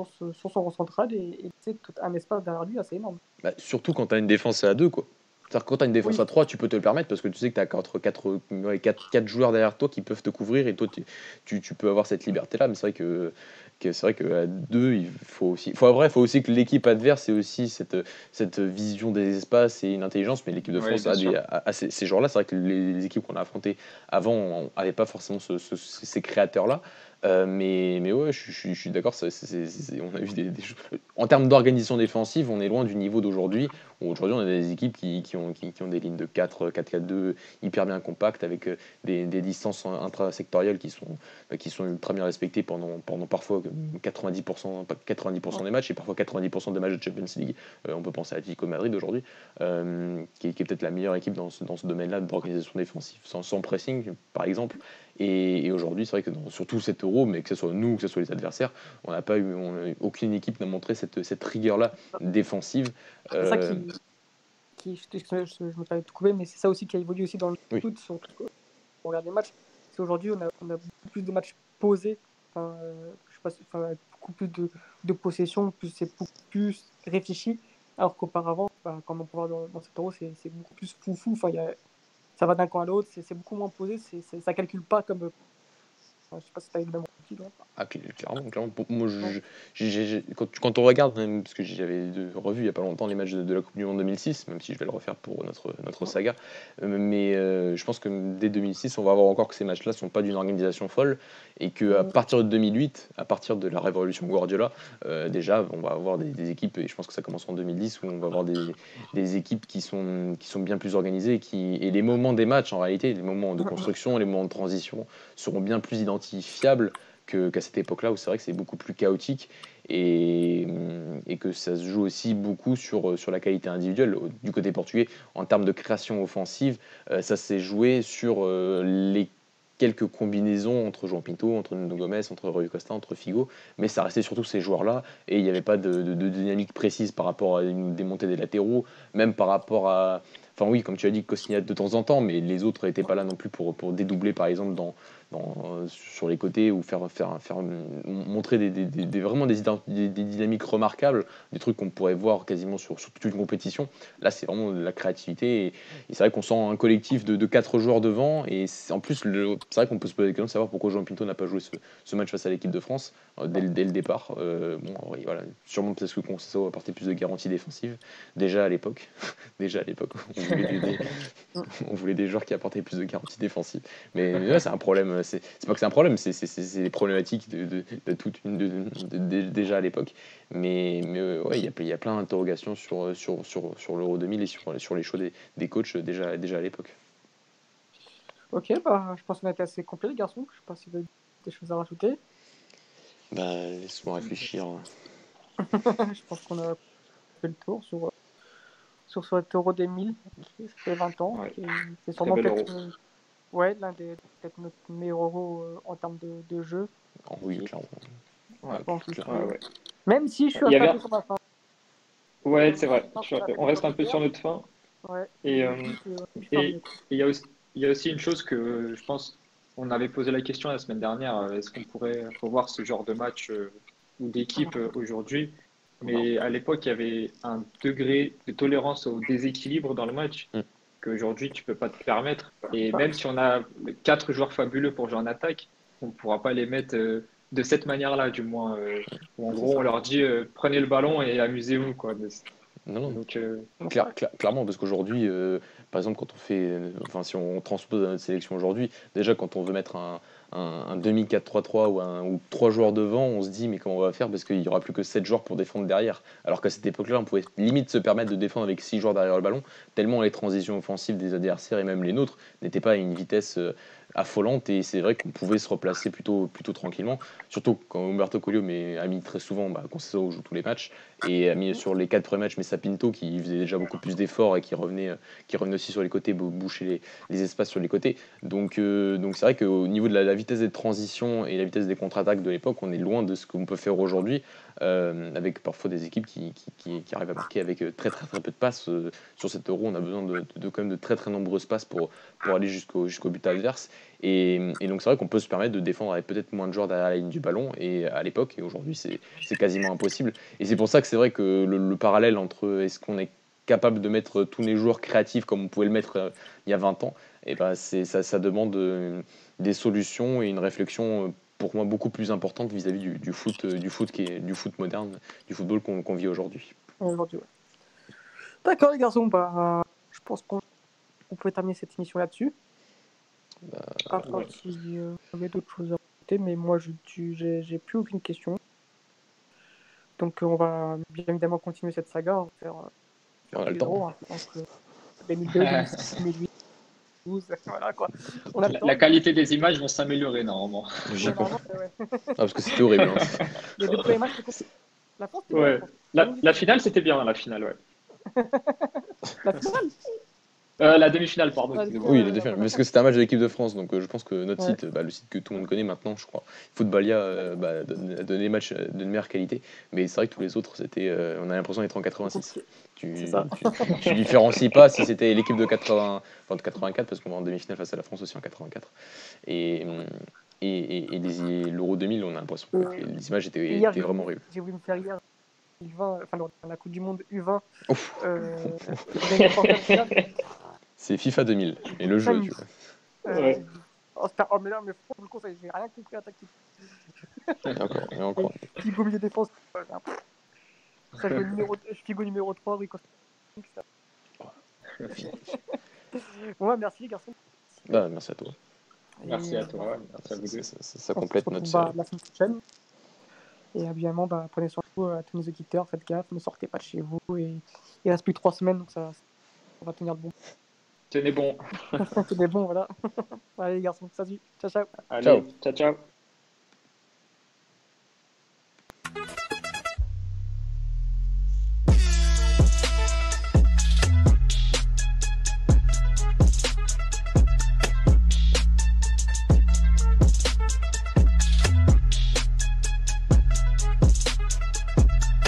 sur, son rond central et, c'est un espace derrière lui assez énorme. Bah, surtout quand tu as une défense à 2, quoi. C'est-à-dire quand tu as une défense à 3, tu peux te le permettre parce que tu sais que tu as 4, 4, 4, joueurs derrière toi qui peuvent te couvrir et toi tu, tu peux avoir cette liberté-là. Mais c'est vrai que, c'est vrai qu'à 2, il faut aussi. Faut, vrai, faut aussi que l'équipe adverse ait aussi cette, cette vision des espaces et une intelligence. Mais l'équipe de France a, des, a, ces, ces joueurs-là. C'est vrai que les, équipes qu'on a affrontées avant n'avaient pas forcément ces créateurs-là. Euh, mais, mais ouais, je, suis d'accord. On a vu des, des, En termes d'organisation défensive, on est loin du niveau d'aujourd'hui. Aujourd'hui, on a des équipes qui, qui, ont, qui, qui, ont des lignes de 4, 4-4-2 hyper bien compactes avec euh, des, des distances intrasectorielles qui sont, bah, qui sont ultra bien respectées pendant, pendant parfois 90%, 90 des matchs et parfois 90% des matchs de Champions League. Euh, on peut penser à Atlético Madrid aujourd'hui, euh, qui, qui, est peut-être la meilleure équipe dans ce, dans ce domaine-là d'organisation défensive, sans, sans, pressing par exemple. Et, et aujourd'hui, c'est vrai que dans, surtout cet euro, mais que ce soit nous, que ce soit les adversaires, on n'a pas eu, on, aucune équipe n'a montré cette, cette rigueur-là défensive. Qui, je, je, je, me permets de couper, mais c'est ça aussi qui a évolué aussi dans le oui. foot, surtout on regarde les matchs. C'est aujourd'hui, on a, on a beaucoup plus de matchs posés, enfin, euh, je sais pas, enfin, beaucoup plus de, de possession, plus, c'est beaucoup plus réfléchi, alors qu'auparavant, enfin, comme on peut voir dans, dans cet euro, c'est, c'est beaucoup plus foufou, enfin, y a, ça va d'un camp à l'autre, c'est, beaucoup moins posé, c'est, c'est, ça calcule pas comme. Enfin, je sais pas si tu as eu le même Ah, clairement, clairement. Moi, quand, on regarde, parce que j'avais revu il n'y a pas longtemps les matchs de, la Coupe du Monde 2006, même si je vais le refaire pour notre, notre saga, euh, mais euh, je pense que dès 2006, on va voir encore que ces matchs-là ne sont pas d'une organisation folle et qu'à partir de 2008, à partir de la révolution Guardiola, euh, déjà, on va avoir des, équipes, et je pense que ça commence en 2010, où on va avoir des, équipes qui sont, qui sont bien plus organisées et, qui, et les moments des matchs, en réalité, les moments de construction, les moments de transition seront bien plus identifiables qu'à cette époque-là où c'est vrai que c'est beaucoup plus chaotique et, et, que ça se joue aussi beaucoup sur, sur la qualité individuelle. Du côté portugais, en termes de création offensive, euh, ça s'est joué sur euh, les quelques combinaisons entre João Pinto, entre Nuno Gomes, entre Rui Costa, entre Figo, mais ça restait surtout ces joueurs-là et il n'y avait pas de, de, dynamique précise par rapport à une démontée des latéraux, même par rapport à. Enfin, oui, comme tu as dit, Costinha de temps en temps, mais les autres n'étaient pas là non plus pour, dédoubler, par exemple, dans, sur les côtés ou faire, montrer des, vraiment des, dynamiques remarquables, des trucs qu'on pourrait voir quasiment sur, toute une compétition. Là, c'est vraiment de la créativité et, c'est vrai qu'on sent un collectif de, quatre joueurs devant et en plus, c'est vrai qu'on peut se poser la question de savoir pourquoi Jean Pinto n'a pas joué ce, match face à l'équipe de France euh, dès, dès, le départ. Euh, bon, voilà, sûrement parce que Conceição apporté plus de garanties défensives déjà à l'époque. déjà à l'époque, on, voulait des joueurs qui apportaient plus de garanties défensives. Mais, c'est un problème euh, c'est pas que c'est un problème, c'est des problématiques de, de, toute déjà à l'époque. Mais, mais euh, ouais, il y a, plein d'interrogations sur, sur, sur, sur l'Euro 2000 et sur, sur les choix des, des coachs déjà, déjà à l'époque. Ok, bah, je pense qu'on a été assez complet, les garçons. Je sais pas si vous avez des choses à rajouter. Bah, laisse-moi réfléchir. je pense qu'on a fait le tour sur, sur cet Euro 2000. Ça fait 20 ans. C'est sûrement peut-être Ouais, l'un des peut-être notre meilleur euro euh, en termes de, de jeu. Oh, oui, clairement. Ouais, ouais, Même si je suis un peu sur ma fin. Ouais, c'est vrai. On reste un peu sur notre fin. Ouais. Et euh, il y, a aussi, y a aussi une chose que je pense, on avait posé la question la semaine dernière, euh, est-ce qu'on pourrait revoir ce genre de match ou d'équipe aujourd'hui? Mais à l'époque, il y avait un degré de tolérance au déséquilibre dans le match. Mm qu'aujourd'hui tu peux pas te permettre. Et même si on a quatre joueurs fabuleux pour jouer en attaque, on ne pourra pas les mettre euh, de cette manière-là, du moins. Euh, en gros, on leur dit euh, prenez le ballon et amusez-vous. Quoi. Non, non. Donc, clairement, parce qu'aujourd'hui, par exemple, quand on fait, enfin, si on transpose notre sélection aujourd'hui, déjà quand on veut mettre un, un, demi 4-3-3 ou, un, ou trois joueurs devant, on se dit mais comment on va faire? Parce qu'il n'y aura plus que 7 joueurs pour défendre derrière. Alors qu'à cette époque-là, on pouvait limite se permettre de défendre avec 6 joueurs derrière le ballon, tellement les transitions offensives des adversaires et même les nôtres n'étaient pas à une vitesse euh, affolante et c'est vrai qu'on pouvait se replacer plutôt, plutôt tranquillement. Surtout quand Umberto Collio a mis très souvent, bah, on joue tous les matchs, et a mis sur les 4 premiers matchs Messa Pinto qui faisait déjà beaucoup plus d'efforts et qui revenait, qui revenait aussi sur les côtés, boucher les, espaces sur les côtés. Donc euh, donc c'est vrai qu'au niveau de la, vitesse des transitions et la vitesse des contre-attaques de l'époque, on est loin de ce qu'on peut faire aujourd'hui. Euh, avec parfois des équipes qui, arrivent à marquer avec euh, très très très peu de passes. Euh, sur cet euro, on a besoin de, quand même de très très nombreuses passes pour, aller jusqu'au but adverse. Et, et donc c'est vrai qu'on peut se permettre de défendre avec peut-être moins de joueurs derrière la ligne du ballon et à l'époque, et aujourd'hui c'est quasiment impossible. Et c'est pour ça que c'est vrai que le, parallèle entre est-ce qu'on est capable de mettre tous les joueurs créatifs comme on pouvait le mettre il y a 20 ans, et ben c'est ça, ça demande des solutions et une réflexion pour moi beaucoup plus importante vis-à-vis du, du, foot, euh, du foot qui est du foot moderne, du football qu'on vit aujourd'hui. Aujourd'hui, D'accord les garçons, bah, je pense qu'on peut terminer cette émission là-dessus. Bah, Après, si euh, vous avez d'autres choses à rajouter, mais moi je j'ai plus aucune question. Donc on va bien évidemment continuer cette saga. On va faire, euh, on a le temps. Hein, 2002, 2008. Voilà, quoi. la, qualité des images vont s'améliorer normalement. ah, parce que c'était horrible. Hein. La, ouais. la, la, finale, c'était bien, la finale, ouais. la finale euh, la demi-finale, pardon. oui, la demi-finale. Parce que c'était un match de l'équipe de France, donc euh, je pense que notre site, bah, le site que tout le monde connaît maintenant, je crois, Footballia, euh, bah, donne des matchs de meilleure qualité. Mais c'est vrai que tous les autres, c'était, on a l'impression d'être en 86. Tu, tu, différencies pas si c'était l'équipe de 80, enfin de 84, parce qu'on va en demi-finale face à la France aussi en 84. Et, et, et, l'Euro 2000, on a l'impression que les images étaient, étaient vraiment horribles. J'ai voulu me faire hier. U20, enfin, la Coupe du Monde U20. Euh, c'est FIFA 2000 et le jeu, tu vois. Euh, Oh, super- oh, mais là, mais franchement, je le conseille, j'ai rien compris à la tactique. Et encore, et encore. Figo milieu défense. Ça, je fais numéro, Figo numéro 3, Rico. Bon, ouais, merci les garçons. Bah, merci à toi. Merci Et, à toi, merci à vous Ça, deux. ça- ça- ça complète notre bah, série. la semaine prochaine. Et évidemment, bah, prenez soin de vous, à tous nos auditeurs, faites gaffe, ne sortez pas de chez vous. Et il reste plus que 3 semaines, donc ça, on va tenir le bon. Tenez bon. Tenez bon, voilà. Allez les garçons, salut, ciao ciao. Allez, Ciao. ciao, ciao.